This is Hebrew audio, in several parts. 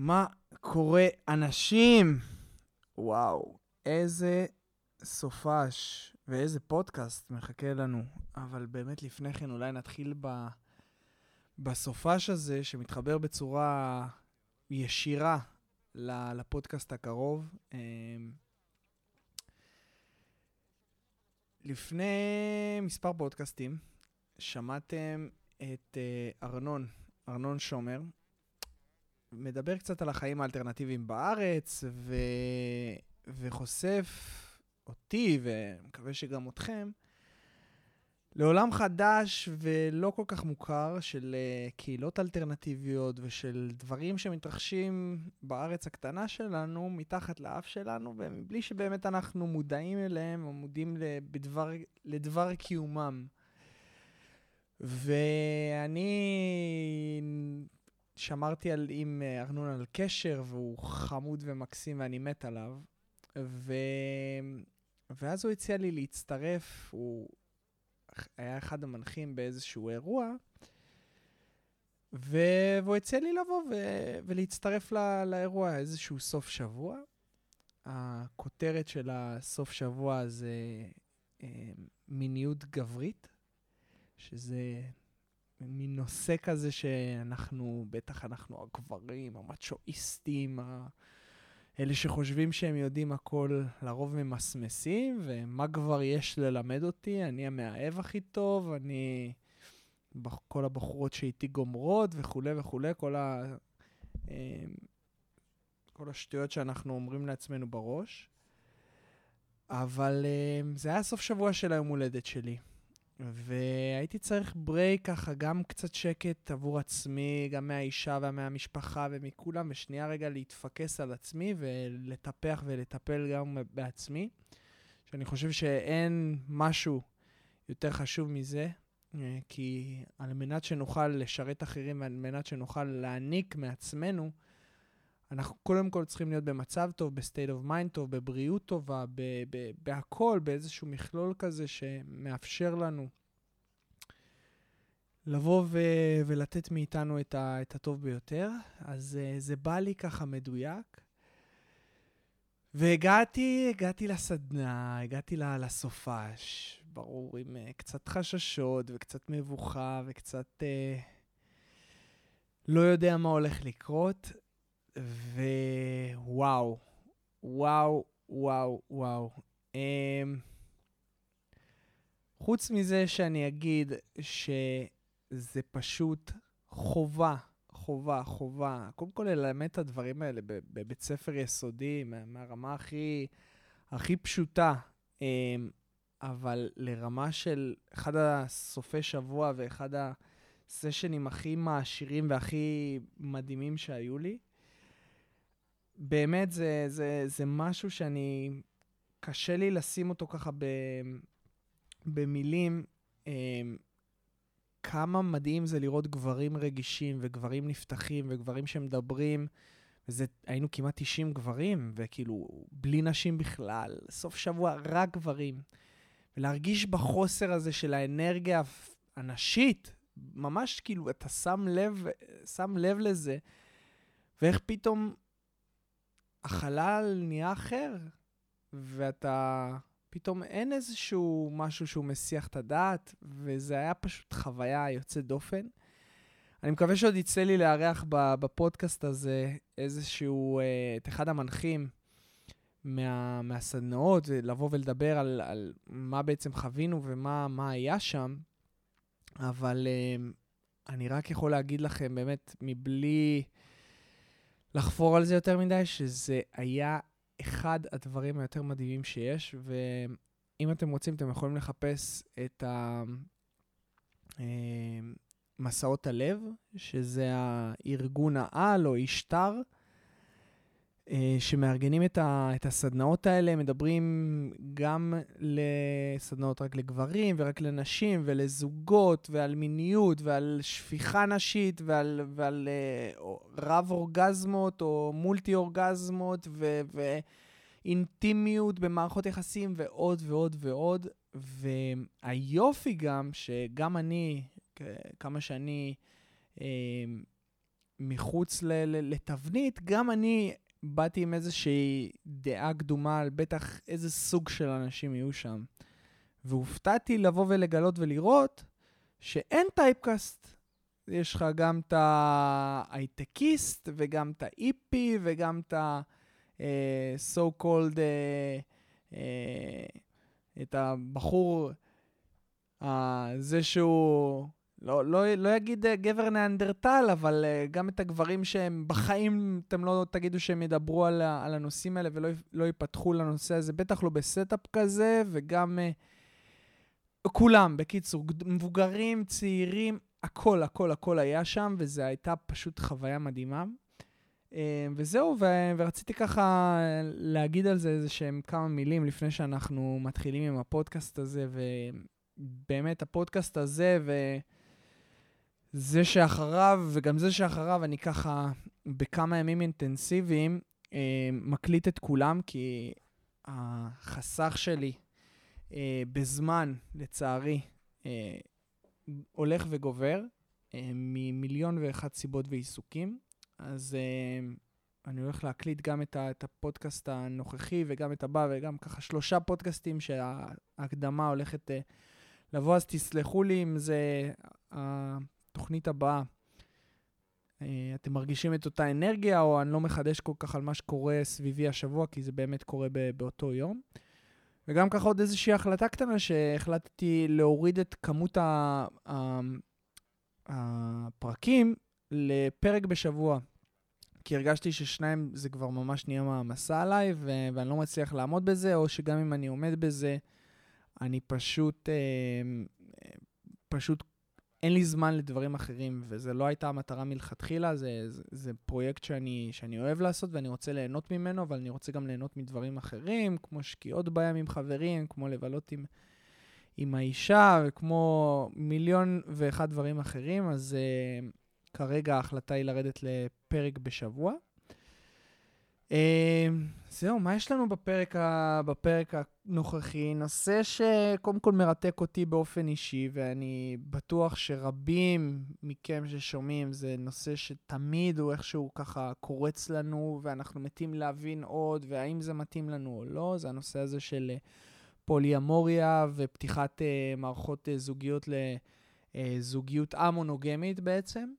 מה קורה, אנשים? וואו, איזה סופש ואיזה פודקאסט מחכה לנו. אבל באמת לפני כן אולי נתחיל ב... בסופש הזה, שמתחבר בצורה ישירה לפודקאסט הקרוב. אמ, לפני מספר פודקאסטים שמעתם את אה, ארנון, ארנון שומר, מדבר קצת על החיים האלטרנטיביים בארץ, ו... וחושף אותי, ומקווה שגם אתכם, לעולם חדש ולא כל כך מוכר של uh, קהילות אלטרנטיביות ושל דברים שמתרחשים בארץ הקטנה שלנו, מתחת לאף שלנו, ומבלי שבאמת אנחנו מודעים אליהם או מודעים לדבר, לדבר קיומם. ואני שמרתי על, עם אה, ארנון על קשר, והוא חמוד ומקסים ואני מת עליו. ו... ואז הוא הציע לי להצטרף, הוא היה אחד המנחים באיזשהו אירוע, ו... והוא הציע לי לבוא ו... ולהצטרף לא... לאירוע איזשהו סוף שבוע. הכותרת של הסוף שבוע זה אה, מיניות גברית, שזה מין נושא כזה שאנחנו, בטח אנחנו הגברים, המצ'ואיסטים, אלה שחושבים שהם יודעים הכל, לרוב ממסמסים, ומה כבר יש ללמד אותי? אני המאהב הכי טוב, אני... כל הבחורות שאיתי גומרות וכולי וכולי, כל, ה... אמ, כל השטויות שאנחנו אומרים לעצמנו בראש. אבל אמ, זה היה סוף שבוע של היום הולדת שלי. והייתי צריך ברייק ככה, גם קצת שקט עבור עצמי, גם מהאישה ומהמשפחה ומכולם, ושנייה רגע להתפקס על עצמי ולטפח ולטפל גם בעצמי. שאני חושב שאין משהו יותר חשוב מזה, אה, כי על מנת שנוכל לשרת אחרים ועל מנת שנוכל להעניק מעצמנו, אנחנו קודם כל צריכים להיות במצב טוב, ב state of mind טוב, בבריאות טובה, בהכל, באיזשהו מכלול כזה שמאפשר לנו לבוא ו- ולתת מאיתנו את, ה- את הטוב ביותר. אז uh, זה בא לי ככה מדויק. והגעתי, הגעתי לסדנה, הגעתי לסופש, ברור, עם uh, קצת חששות וקצת מבוכה וקצת uh, לא יודע מה הולך לקרות. ווואו, וואו, וואו, וואו. Um, חוץ מזה שאני אגיד שזה פשוט חובה, חובה, חובה. קודם כל ללמד את הדברים האלה בבית ספר יסודי, מהרמה הכי, הכי פשוטה. Um, אבל לרמה של אחד הסופי שבוע ואחד הסשנים הכי מעשירים והכי מדהימים שהיו לי, באמת זה, זה, זה משהו שאני, קשה לי לשים אותו ככה ב, במילים. אה, כמה מדהים זה לראות גברים רגישים וגברים נפתחים וגברים שמדברים. וזה, היינו כמעט 90 גברים, וכאילו, בלי נשים בכלל, סוף שבוע רק גברים. ולהרגיש בחוסר הזה של האנרגיה הנשית, ממש כאילו, אתה שם לב, שם לב לזה, ואיך פתאום החלל נהיה אחר, ואתה... פתאום אין איזשהו משהו שהוא מסיח את הדעת, וזה היה פשוט חוויה יוצאת דופן. אני מקווה שעוד יצא לי לארח בפודקאסט הזה איזשהו, אה, את אחד המנחים מה, מהסדנאות, לבוא ולדבר על, על מה בעצם חווינו ומה היה שם, אבל אה, אני רק יכול להגיד לכם, באמת, מבלי... לחפור על זה יותר מדי, שזה היה אחד הדברים היותר מדהימים שיש, ואם אתם רוצים, אתם יכולים לחפש את ה... אה, הלב, שזה הארגון העל או אישטר, שמארגנים את, ה, את הסדנאות האלה, מדברים גם לסדנאות רק לגברים ורק לנשים ולזוגות ועל מיניות ועל שפיכה נשית ועל, ועל uh, רב אורגזמות או מולטי אורגזמות ו, ואינטימיות במערכות יחסים ועוד ועוד ועוד. והיופי גם, שגם אני, כמה שאני... Uh, מחוץ לתבנית, גם אני באתי עם איזושהי דעה קדומה על בטח איזה סוג של אנשים יהיו שם. והופתעתי לבוא ולגלות ולראות שאין typecast. יש לך גם את ההייטקיסט וגם את ההיפי וגם את ה-so אה, called, uh, uh, את הבחור, uh, זה שהוא, לא, לא, לא אגיד uh, גבר ניאנדרטל, אבל uh, גם את הגברים שהם בחיים, אתם לא תגידו שהם ידברו על, על הנושאים האלה ולא לא ייפתחו לנושא הזה, בטח לא ב setup כזה, וגם... Uh, כולם, בקיצור, מבוגרים, צעירים, הכל, הכל, הכל היה שם, וזו הייתה פשוט חוויה מדהימה. אה, וזהו, ו- ורציתי ככה להגיד על זה איזה שהם כמה מילים לפני שאנחנו מתחילים עם הפודקאסט הזה, ובאמת הפודקאסט הזה וזה שאחריו, וגם זה שאחריו, אני ככה בכמה ימים אינטנסיביים אה, מקליט את כולם, כי החסך שלי אה, בזמן, לצערי, אה, הולך וגובר, אה, ממיליון ואחת סיבות ועיסוקים. אז אה, אני הולך להקליט גם את, ה, את הפודקאסט הנוכחי וגם את הבא, וגם ככה שלושה פודקאסטים שההקדמה הולכת אה, לבוא, אז תסלחו לי אם זה התוכנית הבאה. אה, אתם מרגישים את אותה אנרגיה, או אני לא מחדש כל כך על מה שקורה סביבי השבוע, כי זה באמת קורה באותו יום. וגם ככה עוד איזושהי החלטה קטנה שהחלטתי להוריד את כמות. הפרקים לפרק בשבוע. כי הרגשתי ששניים זה כבר ממש נהיה מעמסה עליי, ו- ואני לא מצליח לעמוד בזה, או שגם אם אני עומד בזה, אני פשוט, אה, פשוט אין לי זמן לדברים אחרים, וזו לא הייתה המטרה מלכתחילה, זה, זה, זה פרויקט שאני, שאני אוהב לעשות ואני רוצה ליהנות ממנו, אבל אני רוצה גם ליהנות מדברים אחרים, כמו שקיעות בים עם חברים, כמו לבלות עם, עם האישה, וכמו מיליון ואחד דברים אחרים, אז uh, כרגע ההחלטה היא לרדת לפרק בשבוע. אמ, זהו, מה יש לנו בפרק, ה... בפרק הנוכחי? נושא שקודם כל מרתק אותי באופן אישי, ואני בטוח שרבים מכם ששומעים, זה נושא שתמיד הוא איכשהו ככה קורץ לנו, ואנחנו מתים להבין עוד, והאם זה מתאים לנו או לא, זה הנושא הזה של אה, פוליאמוריה ופתיחת uh, מערכות uh, זוגיות לזוגיות א-מונוגמית בעצם.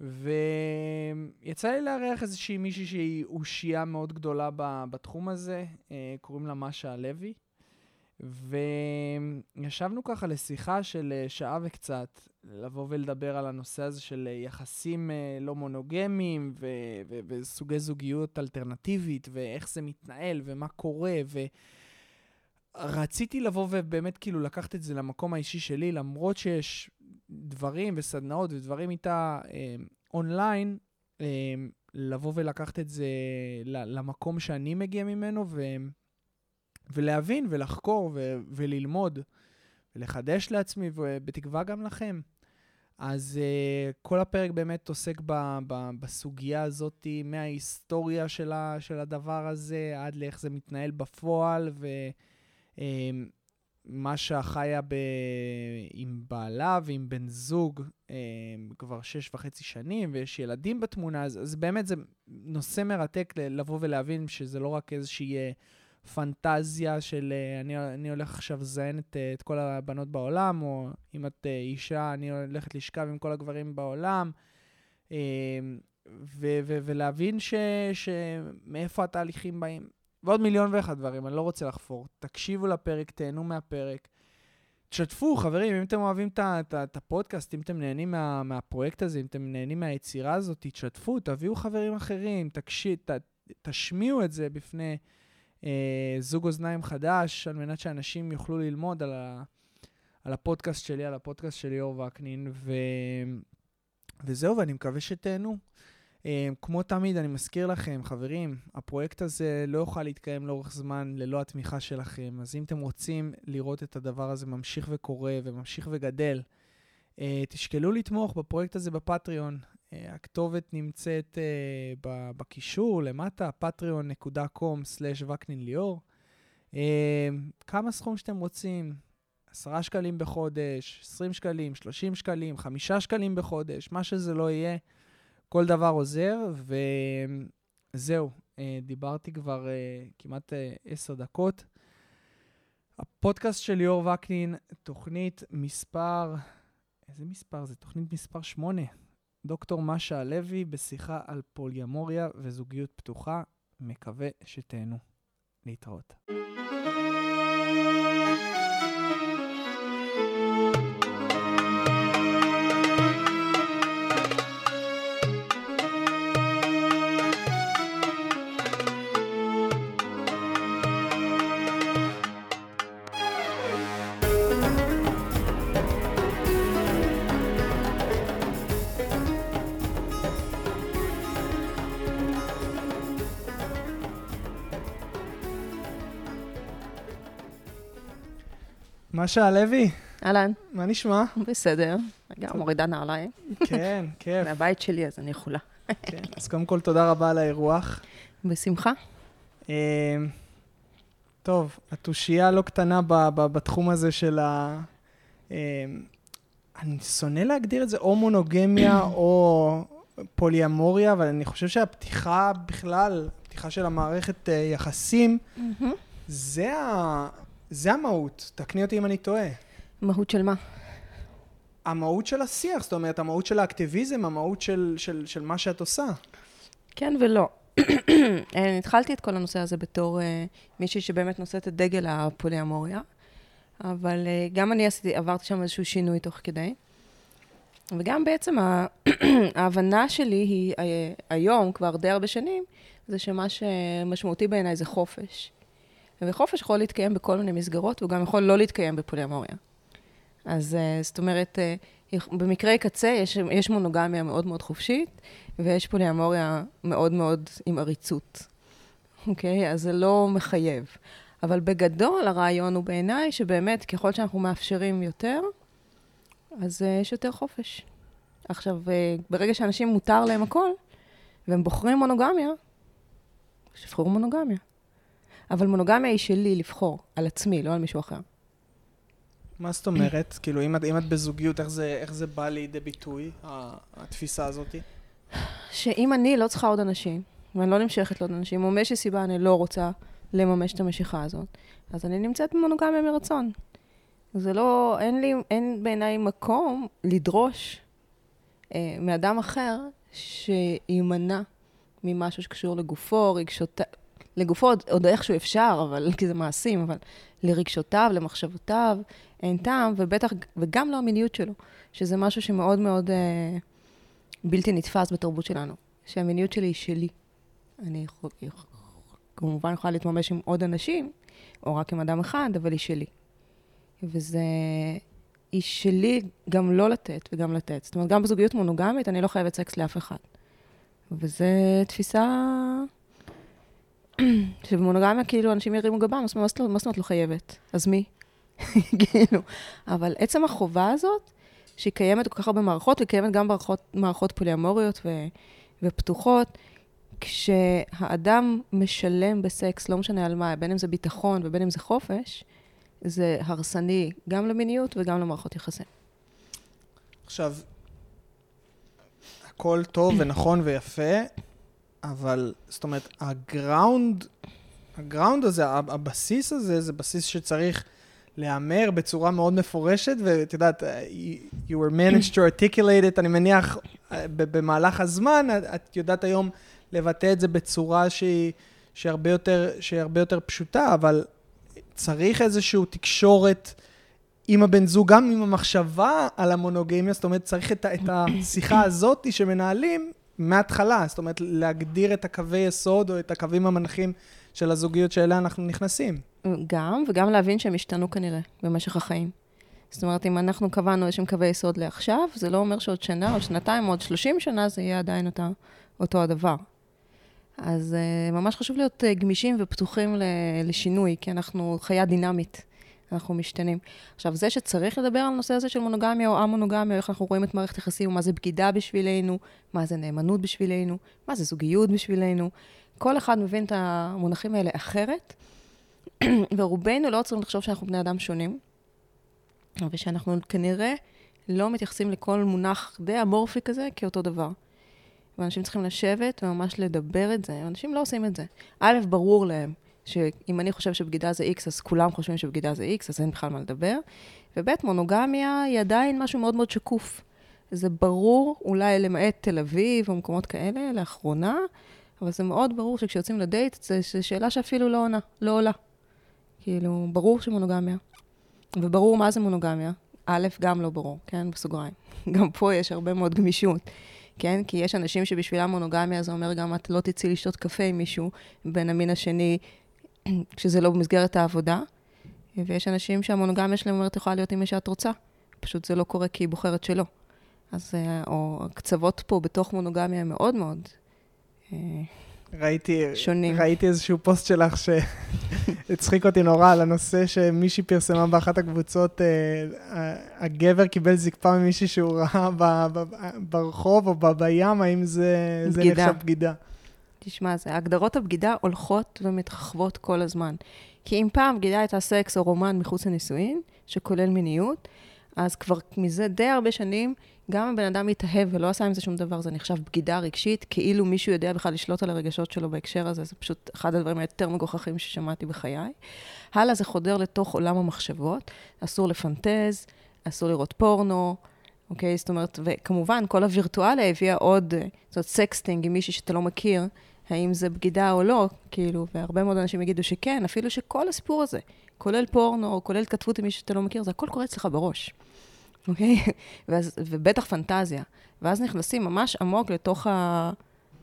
ויצא לי לארח איזושהי מישהי שהיא אושייה מאוד גדולה בתחום הזה, אה, קוראים לה משה הלוי. וישבנו ככה לשיחה של אה, שעה וקצת, לבוא ולדבר על הנושא הזה של אה, יחסים לא מונוגמיים ו- ו- וסוגי זוגיות אלטרנטיבית, ואיך זה מתנהל ומה קורה, ורציתי לבוא ובאמת כאילו לקחת את זה למקום האישי שלי, למרות שיש דברים וסדנאות ודברים איתה אה, אונליין, אה, לבוא ולקחת את זה למקום שאני מגיע ממנו, ו, ולהבין ולחקור ו, וללמוד ולחדש לעצמי, ובתקווה גם לכם. אז uh, כל הפרק באמת עוסק ב, ב, בסוגיה הזאת, מההיסטוריה של, ה, של הדבר הזה עד לאיך זה מתנהל בפועל, ו... Uh, משה חיה ב... עם בעלה ועם בן זוג אה, כבר שש וחצי שנים, ויש ילדים בתמונה, אז, אז באמת זה נושא מרתק לבוא ולהבין שזה לא רק איזושהי אה, פנטזיה של אה, אני, אני הולך עכשיו לזיין את, אה, את כל הבנות בעולם, או אם את אה, אישה, אני הולכת לשכב עם כל הגברים בעולם. אה, ו- ו- ולהבין ש- שמאיפה התהליכים באים. ועוד מיליון ואחד דברים, אני לא רוצה לחפור. תקשיבו לפרק, תהנו מהפרק. תשתפו, חברים, אם אתם אוהבים את הפודקאסט, אם אתם נהנים מה, מהפרויקט הזה, אם אתם נהנים מהיצירה הזאת, תשתפו, תביאו חברים אחרים, תקשי, ת, תשמיעו את זה בפני אה, זוג אוזניים חדש, על מנת שאנשים יוכלו ללמוד על, ה, על הפודקאסט שלי, על הפודקאסט של ליאור וקנין, ו, וזהו, ואני מקווה שתהנו. אה, כמו תמיד, אני מזכיר לכם, חברים, הפרויקט הזה לא יוכל להתקיים לאורך זמן ללא התמיכה שלכם. אז אם אתם רוצים לראות את הדבר הזה ממשיך וקורה וממשיך וגדל, אה, תשקלו לתמוך בפרויקט הזה בפטריון. אה, הכתובת נמצאת בקישור למטה, patreon.com/וקנין ליאור. כמה סכום שאתם רוצים, 10 שקלים בחודש, 20 שקלים, 30 שקלים, 5 שקלים בחודש, מה שזה לא יהיה. כל דבר עוזר, וזהו, אה, דיברתי כבר אה, כמעט אה, עשר דקות. הפודקאסט של ליאור וקנין, תוכנית מספר, איזה מספר זה? תוכנית מספר שמונה. דוקטור משה הלוי בשיחה על פוליומוריה וזוגיות פתוחה. מקווה שתהנו. להתראות. משה הלוי, אהלן, מה נשמע? בסדר. רגע, מורידה נעליים. כן, כיף. מהבית שלי, אז אני יכולה. כן. אז קודם כל, תודה רבה על האירוח. בשמחה. אה, טוב, התושייה לא קטנה בתחום הזה של ה... אה, אני שונא להגדיר את זה או מונוגמיה או פוליאמוריה, אבל אני חושב שהפתיחה בכלל, הפתיחה של המערכת אה, יחסים, זה, ה... זה המהות. תקני אותי אם אני טועה. מהות של מה? המהות של השיח, זאת אומרת, המהות של האקטיביזם, המהות של, של, של מה שאת עושה. כן ולא. אה, התחלתי את כל הנושא הזה בתור uh, מישהי שבאמת נושאת את דגל הפוליאמוריה, אבל uh, גם אני עשיתי, עברתי שם איזשהו שינוי תוך כדי. וגם בעצם ההבנה שלי היא היום, כבר די הרבה שנים, זה שמה שמשמעותי בעיניי זה חופש. וחופש יכול להתקיים בכל מיני מסגרות, והוא גם יכול לא להתקיים בפוליאמוריה. אז uh, זאת אומרת, uh, במקרי קצה יש, יש מונוגמיה מאוד מאוד חופשית, ויש פוליאמוריה מאוד מאוד עם עריצות, אוקיי? אז זה לא מחייב. אבל בגדול, הרעיון הוא בעיניי שבאמת, ככל שאנחנו מאפשרים יותר, אז uh, יש יותר חופש. עכשיו, ברגע שאנשים מותר להם הכל, והם בוחרים מונוגמיה, שיבחרו מונוגמיה. אבל מונוגמיה היא שלי לבחור, על עצמי, לא על מישהו אחר. מה זאת אומרת? כאילו, אם את, אם את בזוגיות, איך זה, איך זה בא לידי ביטוי, התפיסה הזאת? שאם אני לא צריכה עוד אנשים, ואני לא נמשכת לעוד אנשים, או מאיזושהי סיבה אני לא רוצה לממש את המשיכה הזאת, אז אני נמצאת במונוגמיה מרצון. זה לא, אין לי, אין בעיניי מקום לדרוש אה, מאדם אחר שימנע ממשהו שקשור לגופו, רגשות... לגופו עוד, עוד איכשהו אפשר, אבל כי זה מעשים, אבל לרגשותיו, למחשבותיו, אין טעם, ובטח, וגם לא המיניות שלו, שזה משהו שמאוד מאוד אה, בלתי נתפס בתרבות שלנו, שהמיניות שלי היא שלי. אני יכול, כמובן יכולה להתממש עם עוד אנשים, או רק עם אדם אחד, אבל היא שלי. וזה... היא שלי גם לא לתת וגם לתת. זאת אומרת, גם בזוגיות מונוגמית אני לא חייבת סקס לאף אחד. וזו תפיסה שבמונוגמיה כאילו אנשים ירימו גבם, מה זאת אומרת- לא חייבת? אז מי? כאילו. אבל עצם החובה הזאת, שהיא קיימת בכל כך הרבה מערכות, והיא קיימת גם במערכות מערכות פוליאמוריות ו, ופתוחות, כשהאדם משלם בסקס, לא משנה על מה, בין אם זה ביטחון ובין אם זה חופש, זה הרסני גם למיניות וגם למערכות יחסים. עכשיו, הכל טוב ונכון ויפה, אבל זאת אומרת, הגראונד, הגראונד הזה, הבסיס הזה, זה בסיס שצריך להיאמר בצורה מאוד מפורשת, ואת יודעת, you were managed to articulate it, אני מניח, ב- במהלך הזמן, את- את יודעת היום לבטא את זה בצורה שהיא, שהרבה יותר, שהיא הרבה יותר פשוטה, אבל צריך איזושהי תקשורת עם הבן זוג, גם עם המחשבה על המונוגמיה, זאת אומרת, צריך את, את השיחה הזאת שמנהלים מההתחלה, זאת אומרת, להגדיר את הקווי יסוד או את הקווים המנחים של הזוגיות שאליה אנחנו נכנסים. גם, וגם להבין שהם השתנו כנראה במשך החיים. זאת אומרת, אם אנחנו קבענו איזשהם קווי יסוד לעכשיו, זה לא אומר שעוד שנה, עוד שנתיים, עוד 30 שנה, זה יהיה עדיין אותה, אותו הדבר. אז uh, ממש חשוב להיות uh, גמישים ופתוחים לשינוי, כי אנחנו חיה דינמית, אנחנו משתנים. עכשיו, זה שצריך לדבר על הנושא הזה של מונוגמיה או א-מונוגמיה, איך אנחנו רואים את מערכת היחסים, מה זה בגידה בשבילנו, מה זה נאמנות בשבילנו, מה זה זוגיות בשבילנו, כל אחד מבין את המונחים האלה אחרת, ורובנו לא צריכים לחשוב שאנחנו בני אדם שונים, ושאנחנו כנראה לא מתייחסים לכל מונח די אמורפי כזה כאותו דבר. ואנשים צריכים לשבת וממש לדבר את זה. אנשים לא עושים את זה. א', ברור להם שאם אני חושב שבגידה זה X, אז כולם חושבים שבגידה זה X, אז אין בכלל מה לדבר. וב', מונוגמיה היא עדיין משהו מאוד מאוד שקוף. זה ברור, אולי למעט תל אביב או מקומות כאלה, לאחרונה, אבל זה מאוד ברור שכשיוצאים לדייט, זו שאלה שאפילו לא עונה, לא עולה. כאילו, ברור שמונוגמיה. וברור מה זה מונוגמיה. א', גם לא ברור, כן? בסוגריים. גם פה יש הרבה מאוד גמישות, כן? כי יש אנשים שבשבילם מונוגמיה זה אומר גם את לא תצאי לשתות קפה עם מישהו בין המין השני, כשזה לא במסגרת העבודה. ויש אנשים שהמונוגמיה שלהם אומרת, יכולה להיות עם מי שאת רוצה. פשוט זה לא קורה כי היא בוחרת שלא. אז, אה, או הקצוות פה בתוך מונוגמיה הם מאוד מאוד אה, ראיתי, שונים. ראיתי איזשהו פוסט שלך שהצחיק אותי נורא על הנושא שמישהי פרסמה באחת הקבוצות, אה, הגבר קיבל זקפה ממישהי שהוא ראה ברחוב או בים, האם זה, זה נחשב בגידה. תשמע, זה, הגדרות הבגידה הולכות ומתרחבות כל הזמן. כי אם פעם בגידה הייתה סקס או רומן מחוץ לנישואין, שכולל מיניות, אז כבר מזה די הרבה שנים, גם אם בן אדם מתאהב ולא עשה עם זה שום דבר, זה נחשב בגידה רגשית, כאילו מישהו יודע בכלל לשלוט על הרגשות שלו בהקשר הזה, זה פשוט אחד הדברים היותר מגוחכים ששמעתי בחיי. הלאה זה חודר לתוך עולם המחשבות, אסור לפנטז, אסור לראות פורנו, אוקיי? זאת אומרת, וכמובן, כל הווירטואליה הביאה עוד, זאת אומרת, sexting עם מישהי שאתה לא מכיר, האם זה בגידה או לא, כאילו, והרבה מאוד אנשים יגידו שכן, אפילו שכל הסיפור הזה, כולל פורנו, כולל התכתבות עם מישהו שאתה לא מכיר, זה הכל קורה אצלך בראש. אוקיי? ואז, ובטח פנטזיה. ואז נכנסים ממש עמוק לתוך ה...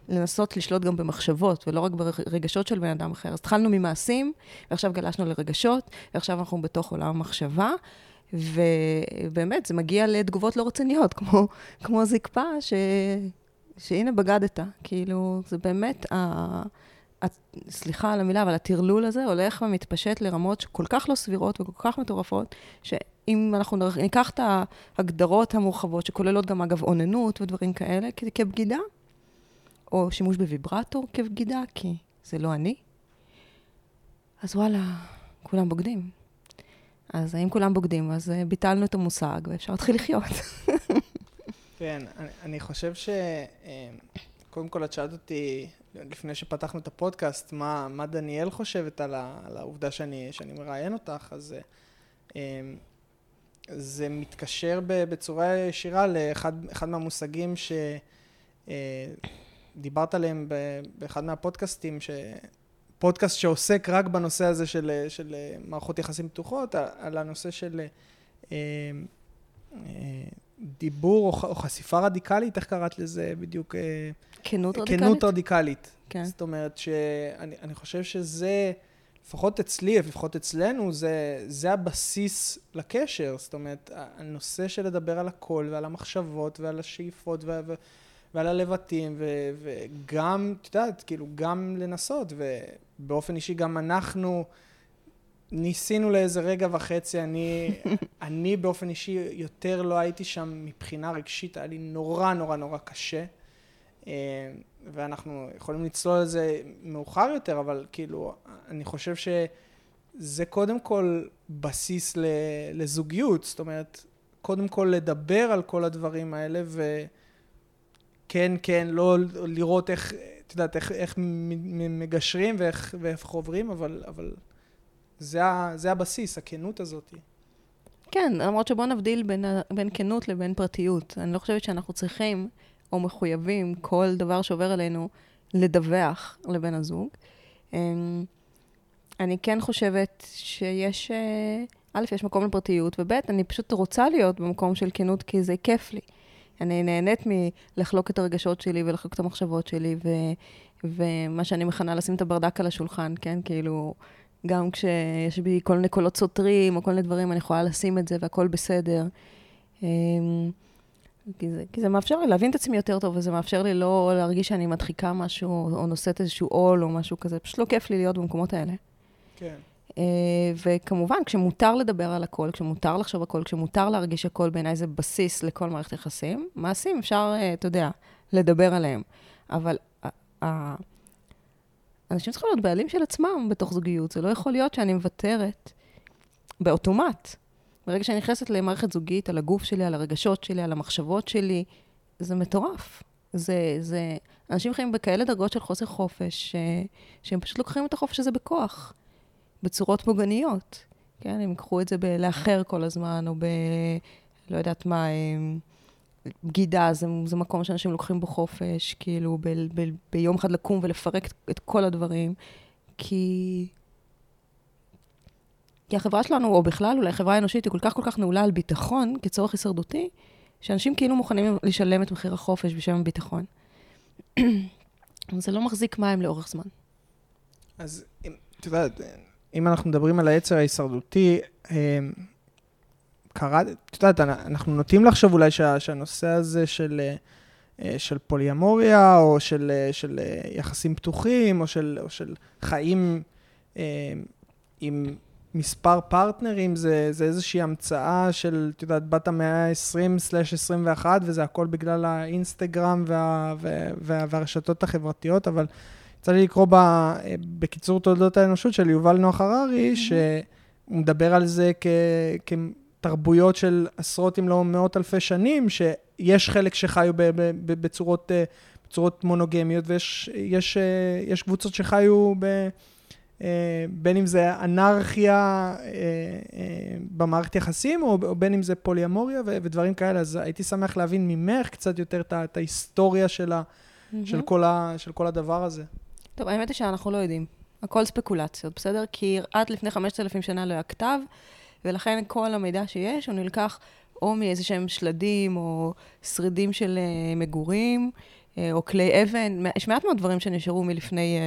לנסות לשלוט גם במחשבות, ולא רק ברגשות של בן אדם אחר. אז התחלנו ממעשים, ועכשיו גלשנו לרגשות, ועכשיו אנחנו בתוך עולם המחשבה, ובאמת, זה מגיע לתגובות לא רציניות, כמו, כמו זקפה, ש... שהנה בגדת. כאילו, זה באמת, ה... סליחה על המילה, אבל הטרלול הזה הולך ומתפשט לרמות כל כך לא סבירות וכל כך מטורפות, שאם אנחנו ניקח את ההגדרות המורחבות, שכוללות גם אגב אוננות ודברים כאלה, כבגידה, או שימוש בוויברטור כבגידה, כי זה לא אני, אז וואלה, כולם בוגדים. אז אם כולם בוגדים, אז אה, ביטלנו את המושג ואפשר להתחיל לחיות. כן, אני, אני חושב ש... אה, קודם כל, את שאלת אותי לפני שפתחנו את הפודקאסט, מה, מה דניאל חושבת על, ה, על העובדה שאני, שאני מראיין אותך, אז אה, זה מתקשר בצורה ישירה לאחד מהמושגים שדיברת אה, עליהם באחד מהפודקאסטים, ש... פודקאסט שעוסק רק בנושא הזה של, של מערכות יחסים פתוחות, על הנושא של אה, דיבור או חשיפה רדיקלית, איך קראת לזה בדיוק? כנות רדיקלית? כנות רדיקלית. כן. זאת אומרת שאני חושב שזה, לפחות אצלי, לפחות אצלנו, זה, זה הבסיס לקשר. זאת אומרת, הנושא של לדבר על הכל ועל המחשבות ועל השאיפות ועל, ועל הלבטים, ו, וגם, את יודעת, כאילו, גם לנסות, ובאופן אישי גם אנחנו... ניסינו לאיזה רגע וחצי, אני, אני באופן אישי יותר לא הייתי שם מבחינה רגשית, היה לי נורא נורא נורא קשה. אה, ואנחנו יכולים לצלול על זה מאוחר יותר, אבל כאילו, אני חושב שזה קודם כל בסיס לזוגיות, זאת אומרת, קודם כל לדבר על כל הדברים האלה, וכן, כן, לא לראות איך, את יודעת, איך, איך מגשרים ואיך, ואיך עוברים, אבל, אבל זה, זה הבסיס, הכנות הזאת. כן, למרות שבואו נבדיל בין, בין כנות לבין פרטיות. אני לא חושבת שאנחנו צריכים או מחויבים כל דבר שעובר עלינו לדווח לבן הזוג. אמ, אני כן חושבת שיש, אה, א', יש מקום לפרטיות, וב', אני פשוט רוצה להיות במקום של כנות כי זה כיף לי. אני נהנית מלחלוק את הרגשות שלי ולחלוק את המחשבות שלי, ו, ומה שאני מכנה לשים את הברדק על השולחן, כן? כאילו, גם כשיש בי כל מיני קולות סותרים או כל מיני דברים, אני יכולה לשים את זה והכול בסדר. אמ, כי זה, כי זה מאפשר לי להבין את עצמי יותר טוב, וזה מאפשר לי לא להרגיש שאני מדחיקה משהו, או נושאת איזשהו עול או משהו כזה. פשוט לא כיף לי להיות במקומות האלה. כן. Uh, וכמובן, כשמותר לדבר על הכל, כשמותר לחשוב הכל, כשמותר להרגיש הכל, בעיניי זה בסיס לכל מערכת יחסים. מעשים אפשר, uh, אתה יודע, לדבר עליהם. אבל אנשים צריכים להיות בעלים של עצמם בתוך זוגיות. זה לא יכול להיות שאני מוותרת באוטומט ברגע שאני נכנסת למערכת זוגית, על הגוף שלי, על הרגשות שלי, על המחשבות שלי, זה מטורף. זה, זה, אנשים חיים בכאלה דרגות של חוסר חופש, ש, שהם פשוט לוקחים את החופש הזה בכוח, בצורות פוגעניות. כן, הם ייקחו את זה בלאחר כל הזמן, או ב... לא יודעת מה, בגידה, זה, זה מקום שאנשים לוקחים בו חופש, כאילו, ב, ב, ביום אחד לקום ולפרק את כל הדברים, כי... כי החברה שלנו, או בכלל, אולי החברה האנושית, היא כל כך כל כך נעולה על ביטחון כצורך הישרדותי, שאנשים כאילו מוכנים לשלם את מחיר החופש בשם הביטחון. זה לא מחזיק מים לאורך זמן. אז את יודעת, אם אנחנו מדברים על העצר ההישרדותי, קרה, את יודעת, אנחנו נוטים לחשוב אולי שה, שהנושא הזה של, אה, של פוליאמוריה, או של, אה, של אה, יחסים פתוחים, או של, או של חיים עם מספר פרטנרים, זה, זה איזושהי המצאה של, את יודעת, בת המאה ה-20/21, וזה הכל בגלל האינסטגרם וה, וה, וה, והרשתות החברתיות, אבל יצא לי לקרוא ב, בקיצור תולדות האנושות של יובל נוח הררי, mm-hmm. שהוא מדבר על זה כ, כתרבויות של עשרות אם לא מאות אלפי שנים, שיש חלק שחיו ב, ב, ב, בצורות, בצורות מונוגמיות, ויש יש, יש קבוצות שחיו ב... אה, בין אם זה אנרכיה אה, אה, במערכת יחסים, או בין אם זה פוליאמוריה ודברים כאלה. אז הייתי שמח להבין ממך קצת יותר את ההיסטוריה של, ה, mm-hmm. של, כל ה, של כל הדבר הזה. טוב, האמת היא שאנחנו לא יודעים. הכל ספקולציות, בסדר? כי עד לפני 5,000 שנה לא היה כתב, ולכן כל המידע שיש, הוא נלקח או מאיזה שהם שלדים, או שרידים של מגורים, או כלי אבן. יש מעט מאוד דברים שנשארו מלפני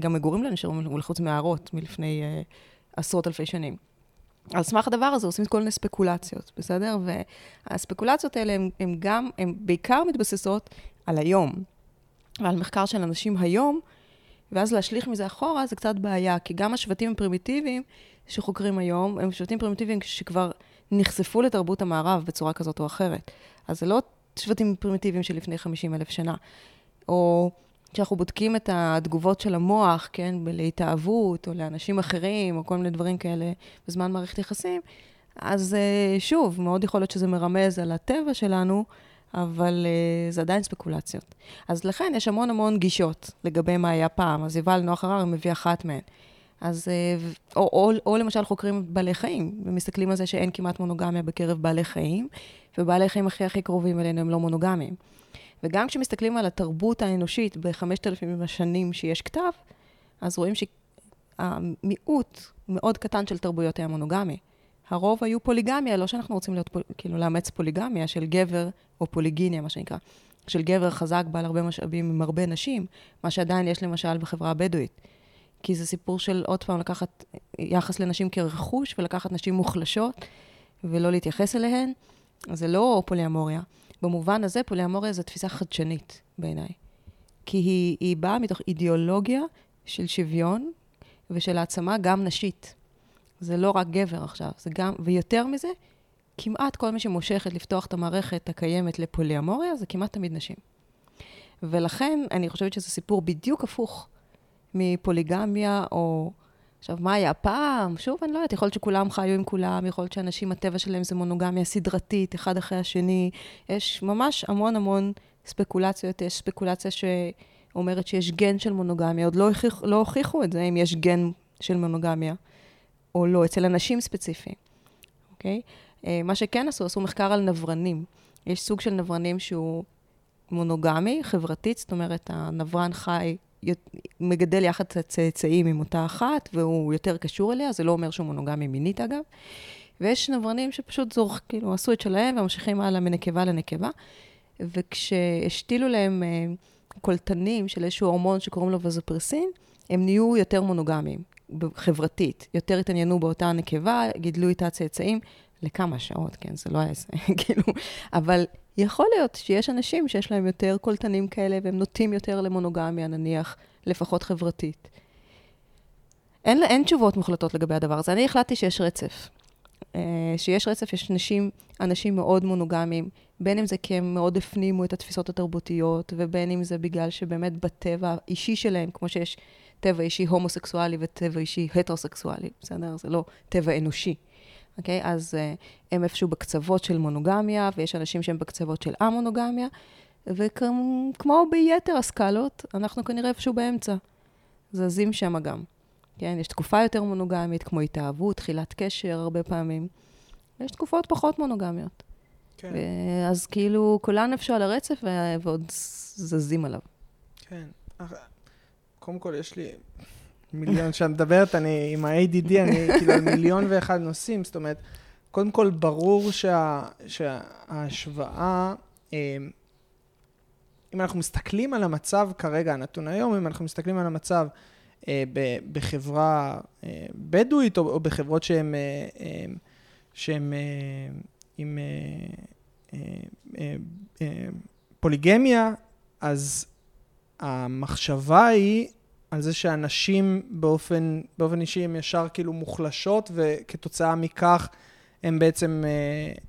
גם מגורים לא נשארו חוץ מהערות מלפני עשרות אלפי שנים. על סמך הדבר הזה עושים כל מיני ספקולציות, בסדר? והספקולציות האלה הן גם, הן בעיקר מתבססות על היום, ועל מחקר של אנשים היום, ואז להשליך מזה אחורה זה קצת בעיה, כי גם השבטים הפרימיטיביים שחוקרים היום, הם שבטים פרימיטיביים שכבר נחשפו לתרבות המערב בצורה כזאת או אחרת. אז זה לא שבטים פרימיטיביים של לפני 50 אלף שנה. או כשאנחנו בודקים את התגובות של המוח, כן, להתאהבות, או לאנשים אחרים, או כל מיני דברים כאלה בזמן מערכת יחסים, אז אה, שוב, מאוד יכול להיות שזה מרמז על הטבע שלנו, אבל uh, זה עדיין ספקולציות. אז לכן יש המון המון גישות לגבי מה היה פעם. אז יובל נוח הררי מביא אחת מהן. אז, uh, או, או, או למשל חוקרים בעלי חיים, ומסתכלים על זה שאין כמעט מונוגמיה בקרב בעלי חיים, ובעלי חיים הכי הכי קרובים אלינו הם לא מונוגמיים. וגם כשמסתכלים על התרבות האנושית בחמשת אלפים השנים שיש כתב, אז רואים שהמיעוט מאוד קטן של תרבויות היה מונוגמי. הרוב היו פוליגמיה, לא שאנחנו רוצים להיות, כאילו, לאמץ פוליגמיה של גבר, או פוליגיניה, מה שנקרא, של גבר חזק, בעל הרבה משאבים עם הרבה נשים, מה שעדיין יש למשל בחברה הבדואית. כי זה סיפור של עוד פעם לקחת יחס לנשים כרכוש, ולקחת נשים מוחלשות, ולא להתייחס אליהן. זה לא פוליאמוריה. במובן הזה, פוליאמוריה זו תפיסה חדשנית בעיניי. כי היא, היא באה מתוך אידיאולוגיה של שוויון ושל העצמה גם נשית. זה לא רק גבר עכשיו, זה גם, ויותר מזה, כמעט כל מי שמושכת לפתוח את המערכת הקיימת לפוליאמוריה, זה כמעט תמיד נשים. ולכן, אני חושבת שזה סיפור בדיוק הפוך מפוליגמיה או עכשיו, מה היה פעם? שוב, אני לא יודעת, יכול להיות שכולם חיו עם כולם, יכול להיות שאנשים, הטבע שלהם זה מונוגמיה סדרתית, אחד אחרי השני. יש ממש המון המון ספקולציות. יש ספקולציה שאומרת שיש גן של מונוגמיה, עוד לא, הוכיח, לא הוכיחו את זה, אם יש גן של מונוגמיה או לא, אצל אנשים ספציפיים, אוקיי? אה, מה שכן עשו, עשו מחקר על נברנים. יש סוג של נברנים שהוא מונוגמי, חברתית, זאת אומרת, הנברן חי מגדל יחד את הצאצאים עם אותה אחת, והוא יותר קשור אליה, זה לא אומר שהוא מונוגמי מינית אגב. ויש נברנים שפשוט זורח, כאילו, עשו את שלהם וממשיכים הלאה מנקבה לנקבה. וכשהשתילו להם אה, קולטנים של איזשהו הורמון שקוראים לו וזופרסין, הם נהיו יותר מונוגמיים, חברתית. יותר התעניינו באותה נקבה, גידלו איתה צאצאים לכמה שעות, כן, זה לא היה זה, כאילו, אבל יכול להיות שיש אנשים שיש להם יותר קולטנים כאלה, והם נוטים יותר למונוגמיה, נניח, לפחות חברתית. אין, אין תשובות מוחלטות לגבי הדבר הזה. אני החלטתי שיש רצף. Uh, שיש רצף, יש אנשים, אנשים מאוד מונוגמיים, בין אם זה כי הם מאוד הפנימו את התפיסות התרבותיות, ובין אם זה בגלל שבאמת בטבע האישי שלהם, כמו שיש טבע אישי הומוסקסואלי וטבע אישי הטרוסקסואלי, בסדר? זה לא טבע אנושי. אוקיי? אז uh, הם איפשהו בקצוות של מונוגמיה, ויש אנשים שהם בקצוות של א-מונוגמיה, וכמו ביתר הסקלות, אנחנו כנראה איפשהו באמצע. זזים שם גם. כן, יש תקופה יותר מונוגמית, כמו התאהבות, תחילת קשר הרבה פעמים. יש תקופות פחות מונוגמיות. כן. אז כאילו, כולן איפשהו על הרצף ועוד זזים עליו. כן. קודם כל, יש לי מיליון, כשאת מדברת, אני עם ה-ADD, אני כאילו מיליון ואחד נושאים, זאת אומרת, קודם כל, ברור שה, שההשוואה, אמ, אם אנחנו מסתכלים על המצב כרגע, הנתון היום, אם אנחנו מסתכלים על המצב אה, בחברה אה, בדואית, או, בחברות אה, שהן עם פוליגמיה, אז המחשבה היא על זה שאנשים באופן, באופן אישי הם ישר כאילו מוחלשות, וכתוצאה מכך הם בעצם,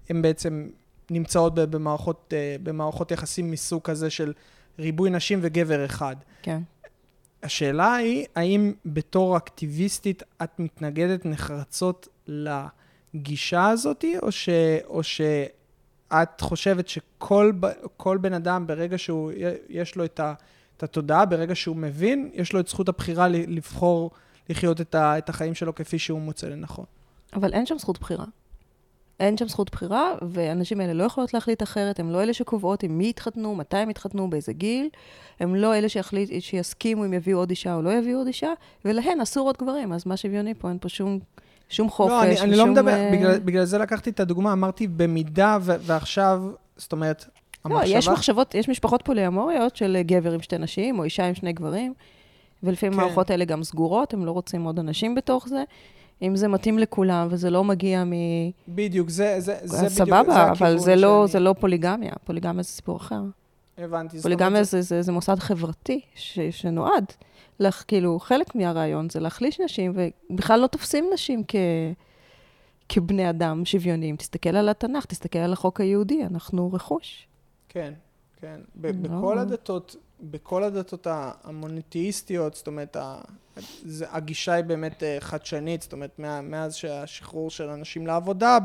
הם בעצם נמצאות במערכות, במערכות יחסים מסוג כזה של ריבוי נשים וגבר אחד. כן. השאלה היא, האם בתור אקטיביסטית את מתנגדת נחרצות לגישה הזאת, או, ש, או שאת חושבת שכל בן אדם, ברגע שהוא, יש לו את, ה, את התודעה, ברגע שהוא מבין, יש לו את זכות הבחירה לבחור לחיות את, ה, את החיים שלו כפי שהוא מוצא לנכון. אבל אין שם זכות בחירה. אין שם זכות בחירה, והנשים האלה לא יכולות להחליט אחרת, הן לא אלה שקובעות עם מי יתחתנו, מתי הם יתחתנו, באיזה גיל, הם לא אלה שיחליט, שיסכימו אם יביאו עוד אישה או לא יביאו עוד אישה, ולהן אסור עוד גברים, אז מה שוויוני פה? אין פה שום, שום חופש. לא, אני, אני לא מדבר, uh... בגלל, בגלל זה לקחתי את הדוגמה, אמרתי במידה ו- ועכשיו, זאת אומרת, לא, המחשבה... יש מחשבות, יש משפחות פוליאמוריות של גבר עם שתי נשים, או אישה עם שני גברים, ולפעמים כן. המערכות האלה גם סגורות, הם לא רוצים עוד אנשים בתוך זה. אם זה מתאים לכולם וזה לא מגיע מ... בדיוק, זה, זה, זה בדיוק, סבבה, זה אבל זה לא, זה לא פוליגמיה. פוליגמיה זה סיפור אחר. הבנתי. פוליגמיה זה, זה, זה מוסד חברתי ש, שנועד, לך, כאילו, חלק מהרעיון זה להחליש נשים, ובכלל לא תופסים נשים כ, כבני אדם שוויוניים. תסתכל על התנ"ך, תסתכל על החוק היהודי, אנחנו רכוש. כן, כן. ב- לא. בכל הדתות, בכל הדתות המוניתאיסטיות, זאת אומרת, הגישה היא באמת אה, חדשנית, זאת אומרת, מאז שהשחרור של אנשים לעבודה